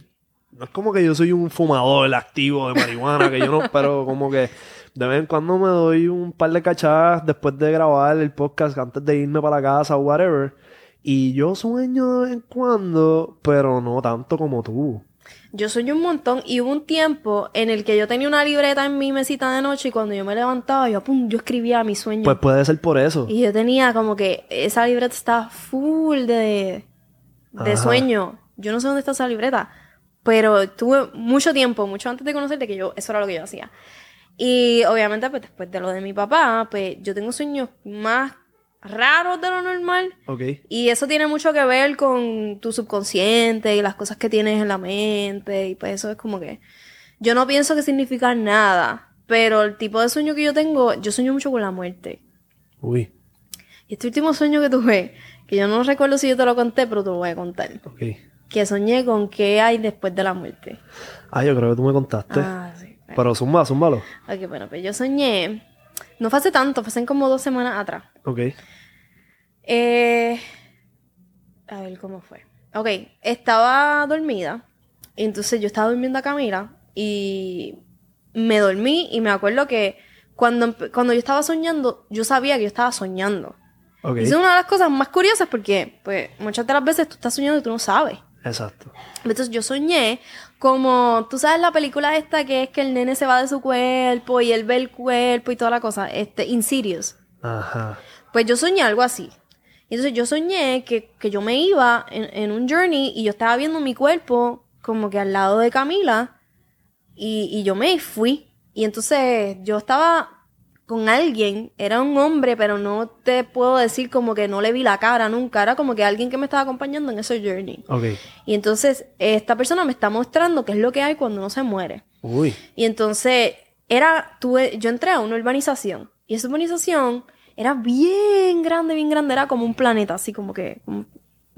Speaker 1: no es como que yo soy un fumador activo de marihuana, que yo no, *laughs* pero como que de vez en cuando me doy un par de cachadas después de grabar el podcast, antes de irme para la casa o whatever, y yo sueño de vez en cuando, pero no tanto como tú.
Speaker 2: Yo soñé un montón y hubo un tiempo en el que yo tenía una libreta en mi mesita de noche y cuando yo me levantaba, yo, pum, yo escribía mi sueño.
Speaker 1: Pues puede ser por eso.
Speaker 2: Y yo tenía como que esa libreta estaba full de, de
Speaker 1: Ajá.
Speaker 2: sueño. Yo no sé dónde está esa libreta, pero tuve mucho tiempo, mucho antes de conocerte, que yo, eso era lo que yo hacía. Y obviamente, pues después de lo de mi papá, pues yo tengo sueños más raros de lo normal.
Speaker 1: Ok.
Speaker 2: Y eso tiene mucho que ver con tu subconsciente y las cosas que tienes en la mente. Y pues eso es como que. Yo no pienso que significa nada. Pero el tipo de sueño que yo tengo, yo sueño mucho con la muerte.
Speaker 1: Uy.
Speaker 2: Y este último sueño que tuve, que yo no recuerdo si yo te lo conté, pero te lo voy a contar.
Speaker 1: Ok.
Speaker 2: Que soñé con qué hay después de la muerte.
Speaker 1: Ah, yo creo que tú me contaste.
Speaker 2: Ah, sí.
Speaker 1: Pero zumba, zúmbalo.
Speaker 2: Ok, bueno, pues yo soñé. No fue hace tanto, fue hace como dos semanas atrás.
Speaker 1: Ok.
Speaker 2: Eh, a ver cómo fue. Ok, estaba dormida. y Entonces yo estaba durmiendo a Camila y me dormí y me acuerdo que cuando, cuando yo estaba soñando, yo sabía que yo estaba soñando.
Speaker 1: Ok.
Speaker 2: Y es una de las cosas más curiosas porque pues, muchas de las veces tú estás soñando y tú no sabes.
Speaker 1: Exacto.
Speaker 2: Entonces yo soñé como, tú sabes la película esta que es que el nene se va de su cuerpo y él ve el cuerpo y toda la cosa, este, Insidious.
Speaker 1: Ajá.
Speaker 2: Pues yo soñé algo así. Entonces yo soñé que, que yo me iba en, en un journey y yo estaba viendo mi cuerpo como que al lado de Camila y, y yo me fui. Y entonces yo estaba con alguien, era un hombre, pero no te puedo decir como que no le vi la cara nunca, era como que alguien que me estaba acompañando en ese journey.
Speaker 1: Ok.
Speaker 2: Y entonces esta persona me está mostrando qué es lo que hay cuando uno se muere.
Speaker 1: Uy.
Speaker 2: Y entonces era, tuve, yo entré a una urbanización y esa urbanización era bien grande, bien grande, era como un planeta, así como que, como-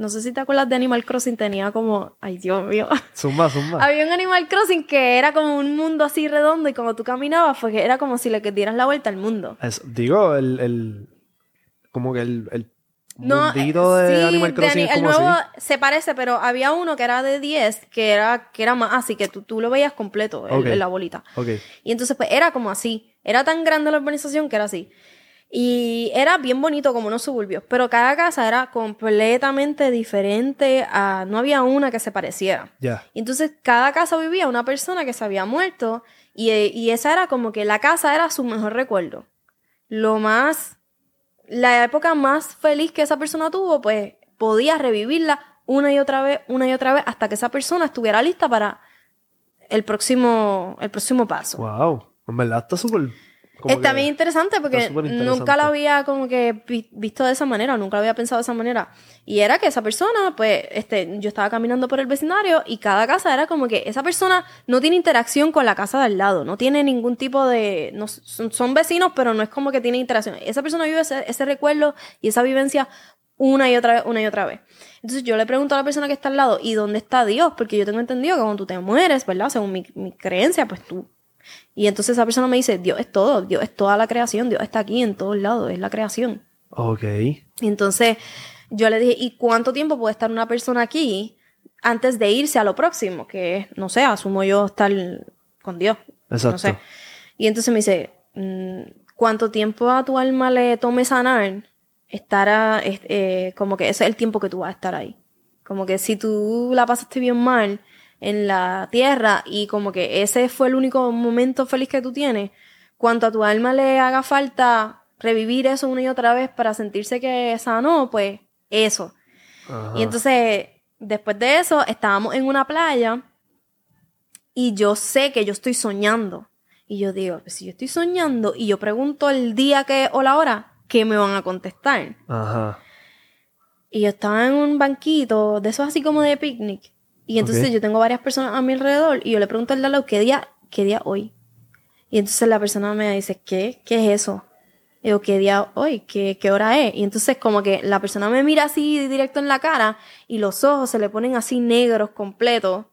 Speaker 2: no sé si te acuerdas de Animal Crossing, tenía como, ay Dios mío,
Speaker 1: Zumba, zumba. *laughs*
Speaker 2: había un Animal Crossing que era como un mundo así redondo y cuando tú caminabas, pues era como si le dieras la vuelta al mundo.
Speaker 1: Es- digo, el, el. Como que el. el
Speaker 2: No, eh,
Speaker 1: de
Speaker 2: sí,
Speaker 1: Animal Crossing es
Speaker 2: el nuevo
Speaker 1: así.
Speaker 2: se parece, pero había uno que era de 10, que era, que era más así, que tú, tú lo veías completo, el-
Speaker 1: Ok.
Speaker 2: la bolita. Y entonces, pues era como así. Era tan grande la urbanización que era así. Y era bien bonito como unos suburbios. Pero cada casa era completamente diferente a. No había una que se pareciera.
Speaker 1: Ya.
Speaker 2: Y entonces, cada casa vivía una persona que se había muerto. Y, eh, y esa era como que la casa era su mejor recuerdo. Lo más. La época más feliz que esa persona tuvo, pues podía revivirla una y otra vez, una y otra vez, hasta que esa persona estuviera lista para el próximo, el próximo paso.
Speaker 1: Wow. En verdad está súper.
Speaker 2: Está
Speaker 1: que-
Speaker 2: bien interesante porque nunca lo había como que vi- visto de esa manera, nunca lo había pensado de esa manera. Y era que esa persona, pues, este, yo estaba caminando por el vecindario y cada casa era como que esa persona no tiene interacción con la casa de al lado, no tiene ningún tipo de, no, son, son vecinos, pero no es como que tiene interacción. Esa persona vive ese, ese recuerdo y esa vivencia una y otra vez, una y otra vez. Entonces yo le pregunto a la persona que está al lado, ¿y dónde está Dios? Porque yo tengo entendido que cuando tú te mueres, ¿verdad? Según mi, mi creencia, pues tú y entonces esa persona me dice, Dios es todo, Dios es toda la creación, Dios está aquí en todos lados, es la creación.
Speaker 1: Ok.
Speaker 2: Y entonces yo le dije, ¿y cuánto tiempo puede estar una persona aquí antes de irse a lo próximo? Que no sé, asumo yo estar con Dios.
Speaker 1: Exacto.
Speaker 2: No sé. Y entonces me dice, mm, ¿cuánto tiempo a tu alma le tome sanar? Estará, es- eh, como que ese es el tiempo que tú vas a estar ahí. Como que si tú la pasaste bien mal en la tierra y como que ese fue el único momento feliz que tú tienes, cuanto a tu alma le haga falta revivir eso una y otra vez para sentirse que sanó, pues eso.
Speaker 1: Ajá.
Speaker 2: Y entonces, después de eso, estábamos en una playa y yo sé que yo estoy soñando. Y yo digo, pues si yo estoy soñando y yo pregunto el día que o la hora, ¿qué me van a contestar?
Speaker 1: Ajá.
Speaker 2: Y yo estaba en un banquito, de esos así como de picnic. Y entonces yo tengo varias personas a mi alrededor y yo le pregunto al de al lado, ¿qué día, qué día hoy? Y entonces la persona me dice, ¿qué? ¿Qué es eso? Y digo, ¿qué día hoy? ¿Qué, ¿Qué hora es? Y entonces como que la persona me mira así directo en la cara y los ojos se le ponen así negros completos.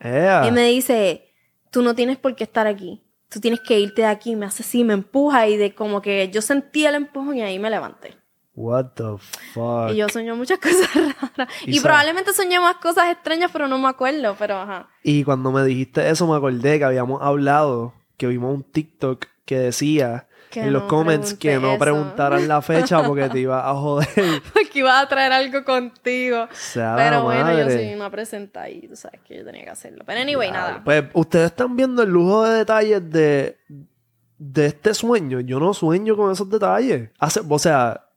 Speaker 2: Y me dice, tú no tienes por qué estar aquí. Tú tienes que irte de aquí. Me hace así, me empuja y de como que yo sentí el empujón y ahí me levanté.
Speaker 1: What the fuck.
Speaker 2: Y yo soñé muchas *laughs* cosas raras.
Speaker 1: Y
Speaker 2: probablemente soñé más cosas extrañas, pero no me acuerdo. Pero ajá.
Speaker 1: Y cuando me dijiste eso, me acordé que habíamos hablado, que vimos un TikTok que decía
Speaker 2: Que
Speaker 1: en los
Speaker 2: no
Speaker 1: comments que no preguntaran la fecha porque te iba a joder. *laughs*
Speaker 2: Porque iba a traer algo contigo.
Speaker 1: Sea
Speaker 2: Pero bueno, yo soy una presenta y tú sabes que yo tenía que hacerlo. Pero anyway, nada.
Speaker 1: Pues ustedes están viendo el lujo de detalles de, de este sueño. Yo no sueño con esos detalles. Hace, o sea,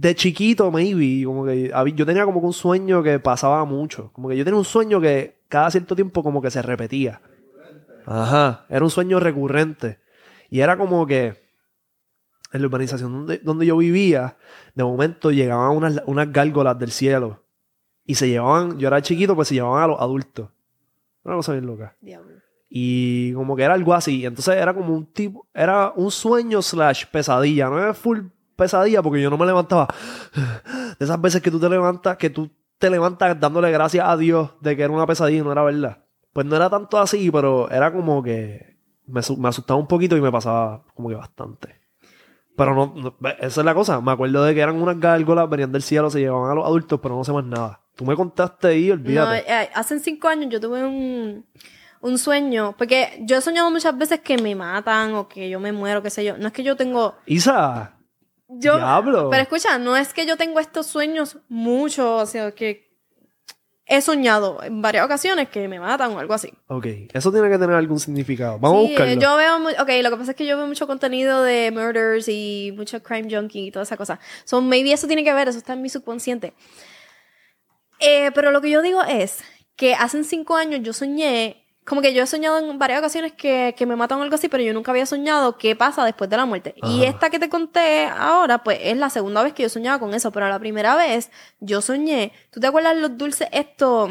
Speaker 1: de chiquito, maybe, como que yo tenía como que un sueño que pasaba mucho. Como que yo tenía un sueño que cada cierto tiempo como que se repetía. Ajá, era un sueño recurrente. Y era como que en la urbanización donde, donde yo vivía, de momento llegaban unas, unas gárgolas del cielo. Y se llevaban, yo era chiquito, pues se llevaban a los adultos. Una cosa bien loca.
Speaker 2: Diablo.
Speaker 1: Y como que era algo así. Entonces era como un tipo, era un sueño slash pesadilla. No es full pesadilla porque yo no me levantaba. De esas veces que tú te levantas, que tú te levantas dándole gracias a Dios de que era una pesadilla y no era verdad. Pues no era tanto así, pero era como que me, su- me asustaba un poquito y me pasaba como que bastante. Pero no, no- esa es la cosa. Me acuerdo de que eran unas gárgolas, venían del cielo, se llevaban a los adultos, pero no sé más nada. Tú me contaste ahí,
Speaker 2: No,
Speaker 1: olvídate.
Speaker 2: eh, hace cinco años yo tuve un, un sueño. Porque yo he soñado muchas veces que me matan o que yo me muero, qué sé yo. No es que yo tengo.
Speaker 1: Isa,
Speaker 2: Yo,
Speaker 1: Diablo.
Speaker 2: Pero escucha, no es que yo tengo estos sueños mucho, o sea, que he soñado en varias ocasiones que me matan o algo así.
Speaker 1: Ok, eso tiene que tener algún significado. Vamos
Speaker 2: Sí,
Speaker 1: a buscarlo.
Speaker 2: yo veo, mu- ok, lo que pasa es que yo veo mucho contenido de murders y mucho crime junkie y toda esa cosa. So, maybe eso tiene que ver, eso está en mi subconsciente. Eh, pero lo que yo digo es que hace cinco años yo soñé como que yo he soñado en varias ocasiones que, que me matan o algo así, pero yo nunca había soñado qué pasa después de la muerte. Y esta que te conté ahora, pues es la segunda vez que yo soñaba con eso, pero la primera vez yo soñé, ¿tú te acuerdas los dulces estos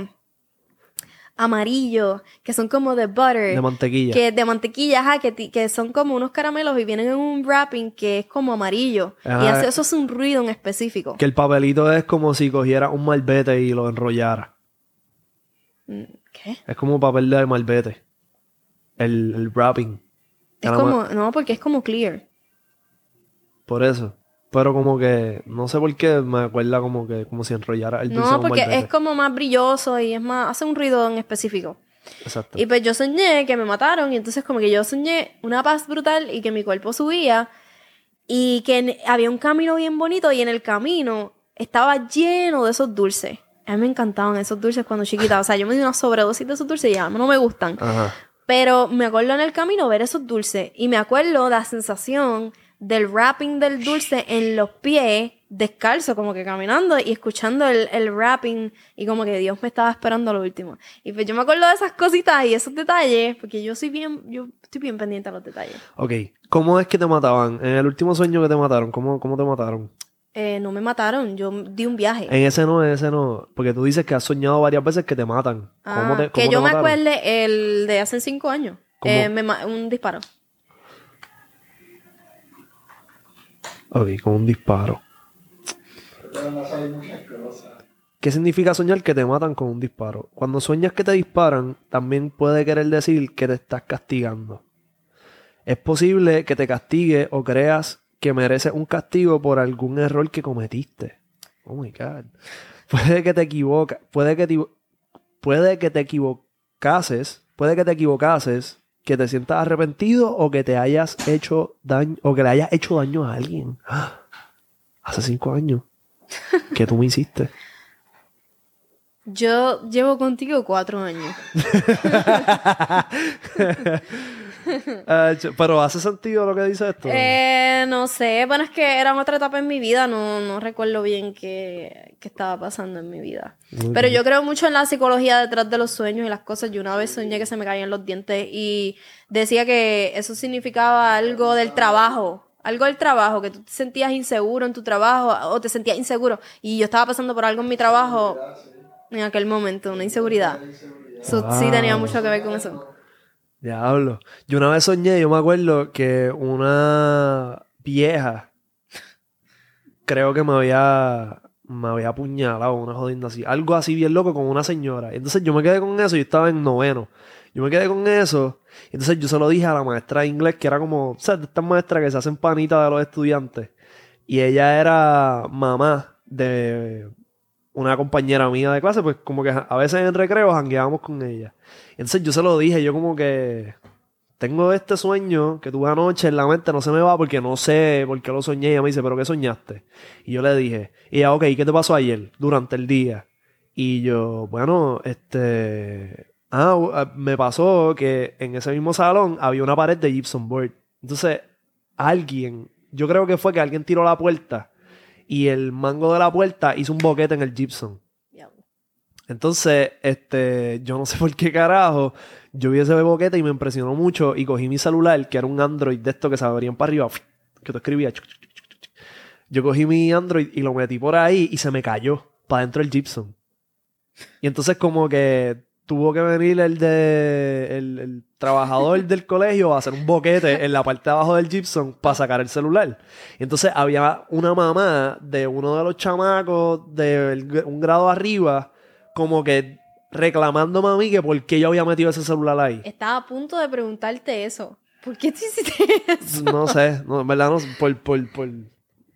Speaker 2: amarillos, que son como de butter?
Speaker 1: De mantequilla.
Speaker 2: Que de mantequilla, ajá, que, que son como unos caramelos y vienen en un wrapping que es como amarillo. Y hace, eso es un ruido en específico.
Speaker 1: Que el papelito es como si cogiera un malvete y lo enrollara.
Speaker 2: ¿Qué?
Speaker 1: Es como papel de malvete. El, el wrapping.
Speaker 2: Es
Speaker 1: Nada
Speaker 2: como,
Speaker 1: más-
Speaker 2: no, porque es como clear.
Speaker 1: Por eso. Pero como que, no sé por qué, me acuerda como que, como si enrollara el dulce
Speaker 2: No, porque es como más brilloso y es más, hace un ruido en específico.
Speaker 1: Exacto.
Speaker 2: Y pues yo soñé que me mataron y entonces como que yo soñé una paz brutal y que mi cuerpo subía y que en- había un camino bien bonito y en el camino estaba lleno de esos dulces. A mí me encantaban esos dulces cuando chiquita. O sea, yo me di una sobredosis de esos dulces y ya no me gustan.
Speaker 1: Ajá.
Speaker 2: Pero me acuerdo en el camino ver esos dulces y me acuerdo la sensación del wrapping del dulce en los pies, descalzo, como que caminando y escuchando el, el wrapping y como que Dios me estaba esperando lo último. Y pues yo me acuerdo de esas cositas y esos detalles, porque yo soy bien, yo estoy bien pendiente a los detalles.
Speaker 1: Ok. ¿Cómo es que te mataban? En el último sueño que te mataron, ¿cómo, cómo te mataron?
Speaker 2: Eh, no me mataron, yo di un viaje.
Speaker 1: En ese no, en ese no. Porque tú dices que has soñado varias veces que te matan. ¿Cómo
Speaker 2: Ah, que
Speaker 1: te
Speaker 2: yo me acuerde el de hace cinco años. Eh, me un disparo.
Speaker 1: Ok, con un disparo. ¿Qué significa soñar que te matan con un disparo? Cuando sueñas que te disparan, también puede querer decir que te estás castigando. Es posible que te castigue o creas que mereces un castigo por algún error que cometiste. Oh my God. Puede que te equivoca, puede que te, puede que te equivocases, puede que te equivocases, que te sientas arrepentido o que te hayas hecho daño o que le hayas hecho daño a alguien. ¡Ah! *gasps* Hace cinco años. que tú me hiciste?
Speaker 2: Yo llevo contigo cuatro años. *laughs* *laughs*
Speaker 1: Ah, ch- pero hace sentido lo que dice esto.
Speaker 2: Eh, no sé, bueno, es que era otra etapa en mi vida, no, no recuerdo bien qué, qué estaba pasando en mi vida.
Speaker 1: Muy
Speaker 2: Pero
Speaker 1: bien.
Speaker 2: yo creo mucho en la psicología detrás de los sueños y las cosas. Yo una vez soñé que se me caían los dientes y decía que eso significaba algo del trabajo. Algo del trabajo, que tú te sentías inseguro en tu trabajo o te sentías inseguro. Y yo estaba pasando por algo en mi trabajo en aquel momento, una inseguridad. So, Sí tenía mucho que ver con eso.
Speaker 1: Diablo. Yo una vez soñé, yo me acuerdo que una vieja, creo que me había, me había apuñalado, una jodienda así. Algo así bien loco con una señora. Entonces yo me quedé con eso, yo estaba en noveno. Yo me quedé con eso. Entonces yo se lo dije a la maestra de inglés, que era como, o sea, estas maestras que se hacen panitas de los estudiantes. Y ella era mamá de una compañera mía de clase, pues como que a veces en recreo jangueábamos con ella. Entonces yo se lo dije, yo como que tengo este sueño que tuve anoche en la mente, no se me va porque no sé por qué lo soñé. Y ella me dice, ¿pero qué soñaste? Y yo le dije, y ella, ok, ¿qué te pasó ayer durante el día? Y yo, bueno, este... Ah, ah, me pasó que en ese mismo salón había una pared de gypsum board. Entonces, alguien, yo creo que fue que alguien tiró la puerta y el mango de la puerta hizo un boquete en el gypsum.
Speaker 2: Diablo.
Speaker 1: Entonces, este, yo no sé *laughs* por qué carajo, yo vi ese boquete y me impresionó mucho y cogí mi celular, que era un Android de estos que se abrían para arriba, que tú escribías. Yo cogí mi Android y lo metí por ahí y se me cayó para dentro del Gypsum. Y entonces como que tuvo que venir el de el, el trabajador del *laughs* colegio a hacer un boquete en la parte de abajo del Gypsum para sacar el celular. Y entonces había una mamá de uno de los chamacos de un grado arriba como que reclamándome a mí que por qué yo había metido ese celular ahí.
Speaker 2: Estaba a punto de preguntarte eso. ¿Por qué tú hiciste eso?
Speaker 1: No sé, no, en verdad no por, por, por,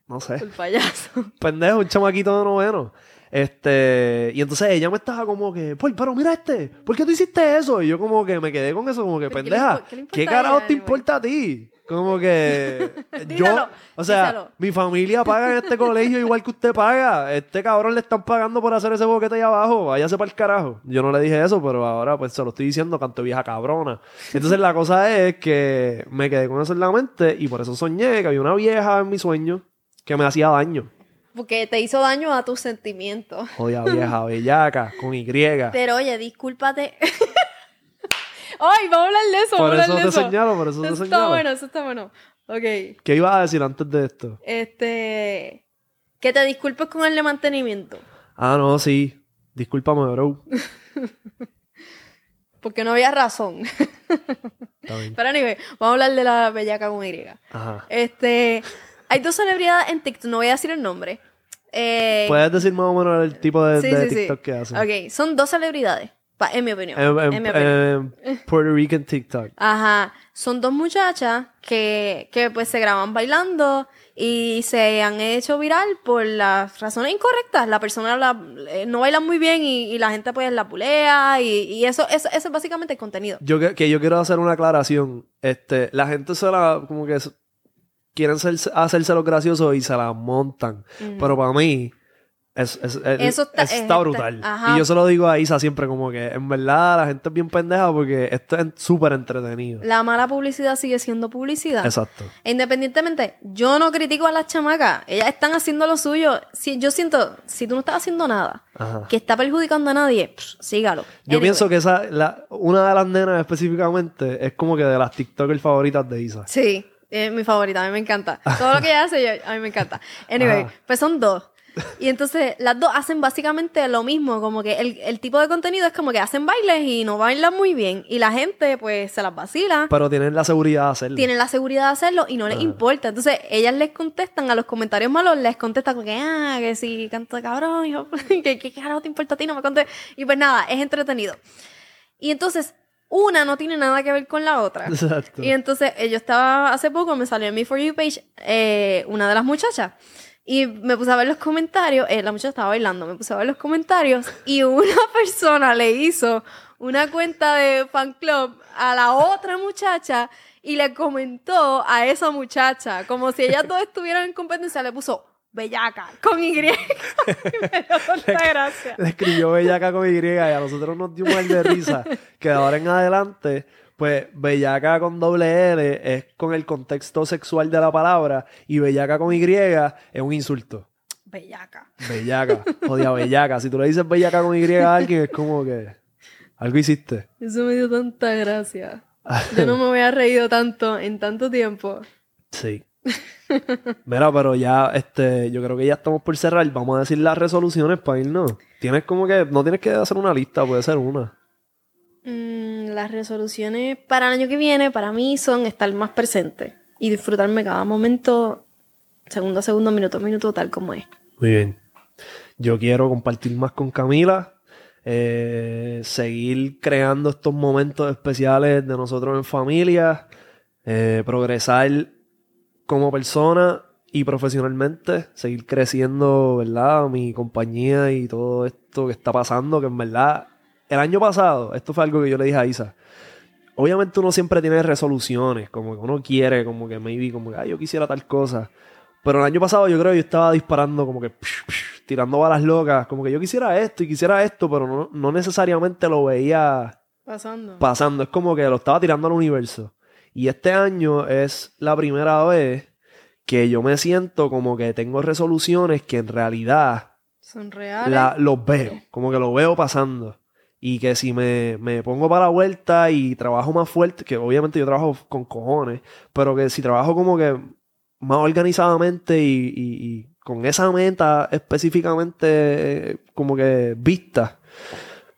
Speaker 1: no sé.
Speaker 2: El payaso.
Speaker 1: pendejo, un chamaquito de noveno. Este, y entonces ella me estaba como que, "Paul, pero mira este, ¿por qué tú hiciste eso? Y yo como que me quedé con eso, como que,
Speaker 2: ¿Pero qué le
Speaker 1: pendeja,
Speaker 2: qué
Speaker 1: ¿qué carajo te importa a ti? Como que *laughs* yo, o sea,
Speaker 2: díselo.
Speaker 1: mi familia paga en este colegio igual que usted paga. Este cabrón le están pagando por hacer ese boquete ahí abajo. Váyase para el carajo. Yo no le dije eso, pero ahora pues se lo estoy diciendo, canto vieja cabrona. Entonces la cosa es que me quedé con eso en la mente y por eso soñé que había una vieja en mi sueño que me hacía daño.
Speaker 2: Porque te hizo daño a tus sentimientos.
Speaker 1: Jodida vieja, *laughs* bellaca, con Y.
Speaker 2: Pero oye, discúlpate. *laughs* Ay, vamos a hablar de eso.
Speaker 1: Por eso te señalo, por eso te
Speaker 2: Eso
Speaker 1: señalo.
Speaker 2: está bueno, eso está bueno. Ok.
Speaker 1: ¿Qué ibas a decir antes de esto?
Speaker 2: Este. Que te disculpes con el de mantenimiento.
Speaker 1: Ah, no, sí. Discúlpame, bro. *laughs*
Speaker 2: Porque no había razón.
Speaker 1: Está bien.
Speaker 2: Pero anyway, vamos a hablar de la bellaca con Y.
Speaker 1: Ajá.
Speaker 2: Este. Hay dos celebridades en TikTok, no voy a decir el nombre. Eh,
Speaker 1: ¿Puedes decir más o menos el tipo de,
Speaker 2: sí,
Speaker 1: de
Speaker 2: sí,
Speaker 1: TikTok
Speaker 2: sí.
Speaker 1: que hacen?
Speaker 2: Ok, son dos celebridades, pa- en mi opinión.
Speaker 1: En,
Speaker 2: mi opinión.
Speaker 1: Puerto Rican TikTok.
Speaker 2: Ajá, son dos muchachas que, que pues se graban bailando y se han hecho viral por las razones incorrectas. La persona la- eh, no baila muy bien y, y la gente pues la pulea y, y eso, eso, eso es básicamente el contenido.
Speaker 1: Yo que, que yo quiero hacer una aclaración. Este, la gente se la, como que quieren ser, hacerse los graciosos y se la montan. Pero para mí, es, es- es-
Speaker 2: Eso está-
Speaker 1: está,
Speaker 2: está-
Speaker 1: brutal.
Speaker 2: ajá.
Speaker 1: Y yo se lo digo a Isa siempre, como que en verdad la gente es bien pendeja porque esto es súper entretenido.
Speaker 2: La mala publicidad sigue siendo publicidad.
Speaker 1: Exacto.
Speaker 2: E Independientemente, yo no critico a las chamacas. Ellas están haciendo lo suyo. Si, yo siento, si tú no estás haciendo nada
Speaker 1: Ajá.
Speaker 2: que está perjudicando a nadie, pff, sígalo.
Speaker 1: Yo
Speaker 2: Anyway.
Speaker 1: pienso que esa, la, una de las nenas específicamente es como que de las TikTokers favoritas de Isa.
Speaker 2: Sí, es mi favorita, a mí me encanta. Todo lo que ella hace, yo- a mí me encanta. Anyway,
Speaker 1: Ajá.
Speaker 2: pues son dos. Y entonces las dos hacen básicamente lo mismo, como que el, el tipo de contenido es como que hacen bailes y no bailan muy bien. Y la gente pues se las vacila,
Speaker 1: Pero tienen la seguridad de hacerlo.
Speaker 2: tienen la seguridad de hacerlo y no les importa. Entonces ellas les contestan a los comentarios malos, les contestan como que, ah, que si canto de cabrón, hijo, *laughs* que qué carajo te importa a ti, no me contes. Y pues nada, es entretenido. Y entonces una no tiene nada que ver con la otra.
Speaker 1: Exacto.
Speaker 2: Y entonces eh, yo estaba hace poco, me salió en mi For You page eh, una de las muchachas. Y me puse a ver los comentarios. eh, la muchacha estaba bailando. Me puse a ver los comentarios. Y *laughs* una persona le hizo una cuenta de fan club a la otra muchacha. Y le comentó a esa muchacha. Como si ellas dos estuvieran en competencia. Le puso bellaca con Y. me dio tanta gracia.
Speaker 1: Le escribió Bellaca con Y y a nosotros nos dio un mal de risa. Que de ahora en adelante, pues Bellaca con doble L es con el contexto sexual de la palabra y Bellaca con Y es un insulto.
Speaker 2: Bellaca.
Speaker 1: Bellaca, jodida Bellaca. Si tú le dices Bellaca con Y a alguien, es como que algo hiciste.
Speaker 2: Eso me dio tanta gracia. Yo no me había reído tanto en tanto tiempo.
Speaker 1: Sí. *laughs* Mira, pero ya, este, yo creo que ya estamos por cerrar. Vamos a decir las resoluciones para irnos. Tienes como que, no tienes que hacer una lista, puede ser una.
Speaker 2: Mm, las resoluciones para el año que viene, para mí, son estar más presente y disfrutarme cada momento, segundo a segundo, minuto a minuto, tal como es.
Speaker 1: Muy bien. Yo quiero compartir más con Camila, eh, seguir creando estos momentos especiales de nosotros en familia, eh, progresar como persona y profesionalmente, seguir creciendo, ¿verdad? Mi compañía y todo esto que está pasando, que en verdad, el año pasado, esto fue algo que yo le dije a Isa. Obviamente uno siempre tiene resoluciones, como que uno quiere, como que maybe, como que, "Ay, yo quisiera tal cosa. Pero el año pasado yo creo que yo estaba disparando como que psh, psh, tirando balas locas, como que yo quisiera esto y quisiera esto, pero no, no necesariamente lo veía
Speaker 2: Pasando.
Speaker 1: pasando, es como que lo estaba tirando al universo. Y este año es la primera vez que yo me siento como que tengo resoluciones que en realidad
Speaker 2: son reales.
Speaker 1: la- los veo, como que lo veo pasando. Y que si me, me pongo para la vuelta y trabajo más fuerte, que obviamente yo trabajo con cojones, pero que si trabajo como que más organizadamente y, y- y con esa meta específicamente eh, como que vista,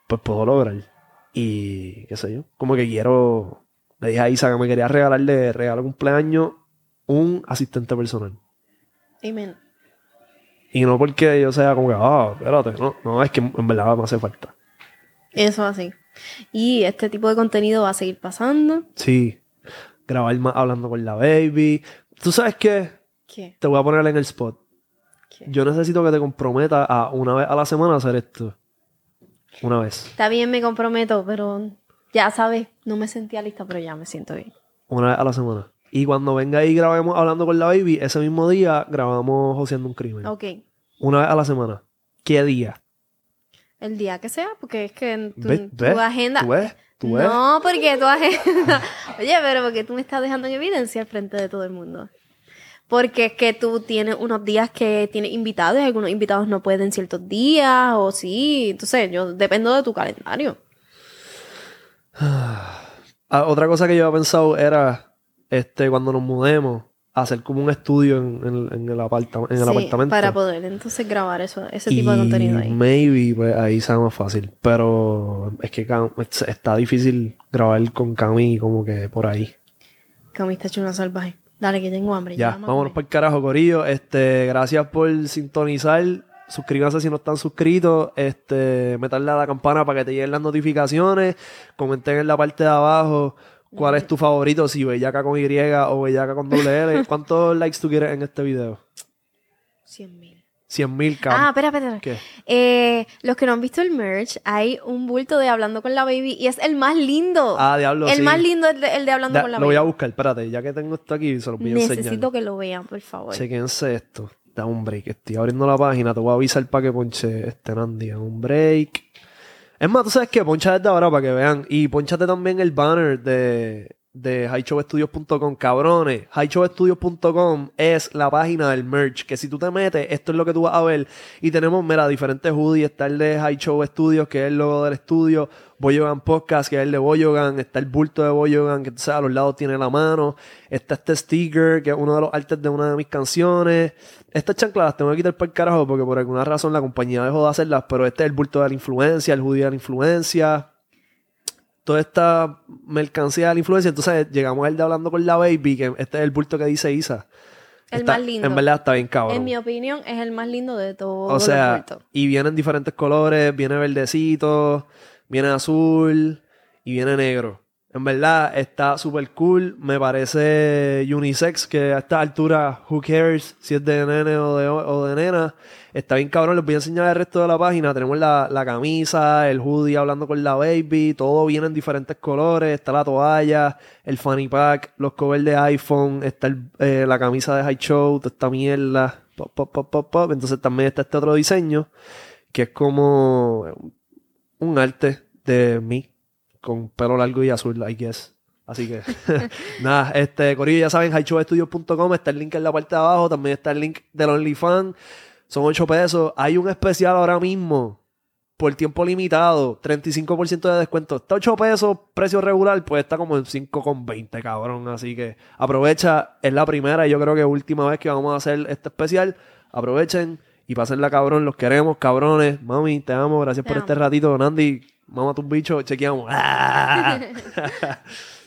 Speaker 1: pues puedo lograr. Y qué sé yo, como que quiero, le dije a Isa que me quería regalar de regalo cumpleaños un asistente personal.
Speaker 2: Amen.
Speaker 1: Y no porque yo sea como que, ah, espérate, no, no, es que en verdad me hace falta.
Speaker 2: Eso así. Y este tipo de contenido va a seguir pasando.
Speaker 1: Sí, grabar más hablando con la baby. ¿Tú sabes qué?
Speaker 2: ¿Qué?
Speaker 1: Te voy a poner en el spot.
Speaker 2: ¿Qué?
Speaker 1: Yo necesito que te comprometas a una vez a la semana a hacer esto. Una vez.
Speaker 2: Está bien, me comprometo, pero ya sabes, no me sentía lista, pero ya me siento bien.
Speaker 1: Una vez a la semana. Y cuando venga y grabemos hablando con la baby, ese mismo día grabamos joseando un crimen.
Speaker 2: Ok.
Speaker 1: Una vez a la semana. ¿Qué día?
Speaker 2: El día que sea, porque es que tu,
Speaker 1: ¿Ves?
Speaker 2: tu
Speaker 1: ¿Ves?
Speaker 2: agenda.
Speaker 1: ¿Tú ves? ¿Tú ves?
Speaker 2: No, porque tu agenda. *laughs* Oye, pero porque tú me estás dejando en evidencia al frente de todo el mundo. Porque es que tú tienes unos días que tienes invitados y algunos invitados no pueden ciertos días o sí. Entonces, yo dependo de tu calendario.
Speaker 1: Ah, otra cosa que yo había pensado era, este, cuando nos mudemos, hacer como un estudio en, en- en el, aparta- en el
Speaker 2: Sí,
Speaker 1: apartamento.
Speaker 2: Para poder entonces grabar eso, ese tipo de contenido ahí.
Speaker 1: Maybe, pues ahí sea más fácil. Pero es que Cam- está difícil grabar con Cami como que por ahí.
Speaker 2: Cami está hecho una salvaje. Dale, que tengo hambre.
Speaker 1: Ya, vámonos para el carajo, Corillo. Este, gracias por sintonizar. Suscríbanse si no están suscritos. Este, meterle a la campana para que te lleguen las notificaciones. Comenten en la parte de abajo cuál es tu favorito, si Bellaca con Y o Bellaca con doble L. *laughs* ¿Cuántos likes tú quieres en este video?
Speaker 2: 100 mil.
Speaker 1: 100 mil,
Speaker 2: Ah, espera, espera.
Speaker 1: ¿Qué?
Speaker 2: Eh, los que no han visto el merch, hay un bulto de Hablando con la Baby y es el más lindo.
Speaker 1: Ah, diablo,
Speaker 2: El
Speaker 1: sí.
Speaker 2: más lindo es el de, Hablando
Speaker 1: Da-
Speaker 2: con la
Speaker 1: lo voy a
Speaker 2: Baby.
Speaker 1: buscar, espérate, ya que tengo esto aquí, se lo voy a enseñar.
Speaker 2: Necesito que lo vean, por favor.
Speaker 1: Chequense esto. Da un break. Estoy abriendo la página. Te voy a avisar para que ponche este Nandy. Da un break. Es más, tú sabes que poncha desde ahora para que vean. Y ponchate también el banner de, de highshowstudios.com. Cabrones, highshowstudios.com es la página del merch. Que si tú te metes, esto es lo que tú vas a ver. Y tenemos, mira, diferentes hoodies. Está el de High Show Studios, que es el logo del estudio. Boyogan Podcast, que es el de Boyogan. Está el bulto de Boyogan, que entonces a los lados tiene la mano. Está este sticker, que es uno de los artes de una de mis canciones. Estas chanclas las tengo que quitar para el carajo porque por alguna razón la compañía dejó de hacerlas. Pero este es el bulto de la influencia, el hoodie de la influencia. Toda esta mercancía de la influencia. Entonces llegamos al de hablando con la baby, que este es el bulto que dice Isa.
Speaker 2: El
Speaker 1: Está-
Speaker 2: más lindo.
Speaker 1: En verdad está bien cabrón.
Speaker 2: En mi opinión, es el más lindo de todos
Speaker 1: O sea,
Speaker 2: los
Speaker 1: y vienen diferentes colores, viene verdecito, viene azul y viene negro. En verdad está súper cool, me parece unisex, que a esta altura, who cares si es de nene o de, o de nena. Está bien cabrón, les voy a enseñar el resto de la página. Tenemos la, la camisa, el hoodie hablando con la baby, todo viene en diferentes colores. Está la toalla, el fanny pack, los covers de iPhone, está el- eh, la camisa de High Show, toda esta mierda. Pop, pop, pop, pop, pop. Entonces también está este otro diseño, que es como un arte de mí, con pelo largo y azul, I guess. Así que, *laughs* *laughs* nada, este, Corillo, ya saben, highshowstudios.com, está el link en la parte de abajo, también está el link del OnlyFans, son 8 pesos. Hay un especial ahora mismo, por tiempo limitado, 35% de descuento. Está 8 pesos, precio regular, pues está como en 5,20, cabrón. Así que aprovecha, es la primera y yo creo que última vez que vamos a hacer este especial. Aprovechen y pásenla, cabrón, los queremos, cabrones. Mami, te amo, gracias
Speaker 2: Te
Speaker 1: por
Speaker 2: amo.
Speaker 1: este ratito. Nandi, mamá tus bichos, chequeamos. ¡Ah! *laughs* *laughs*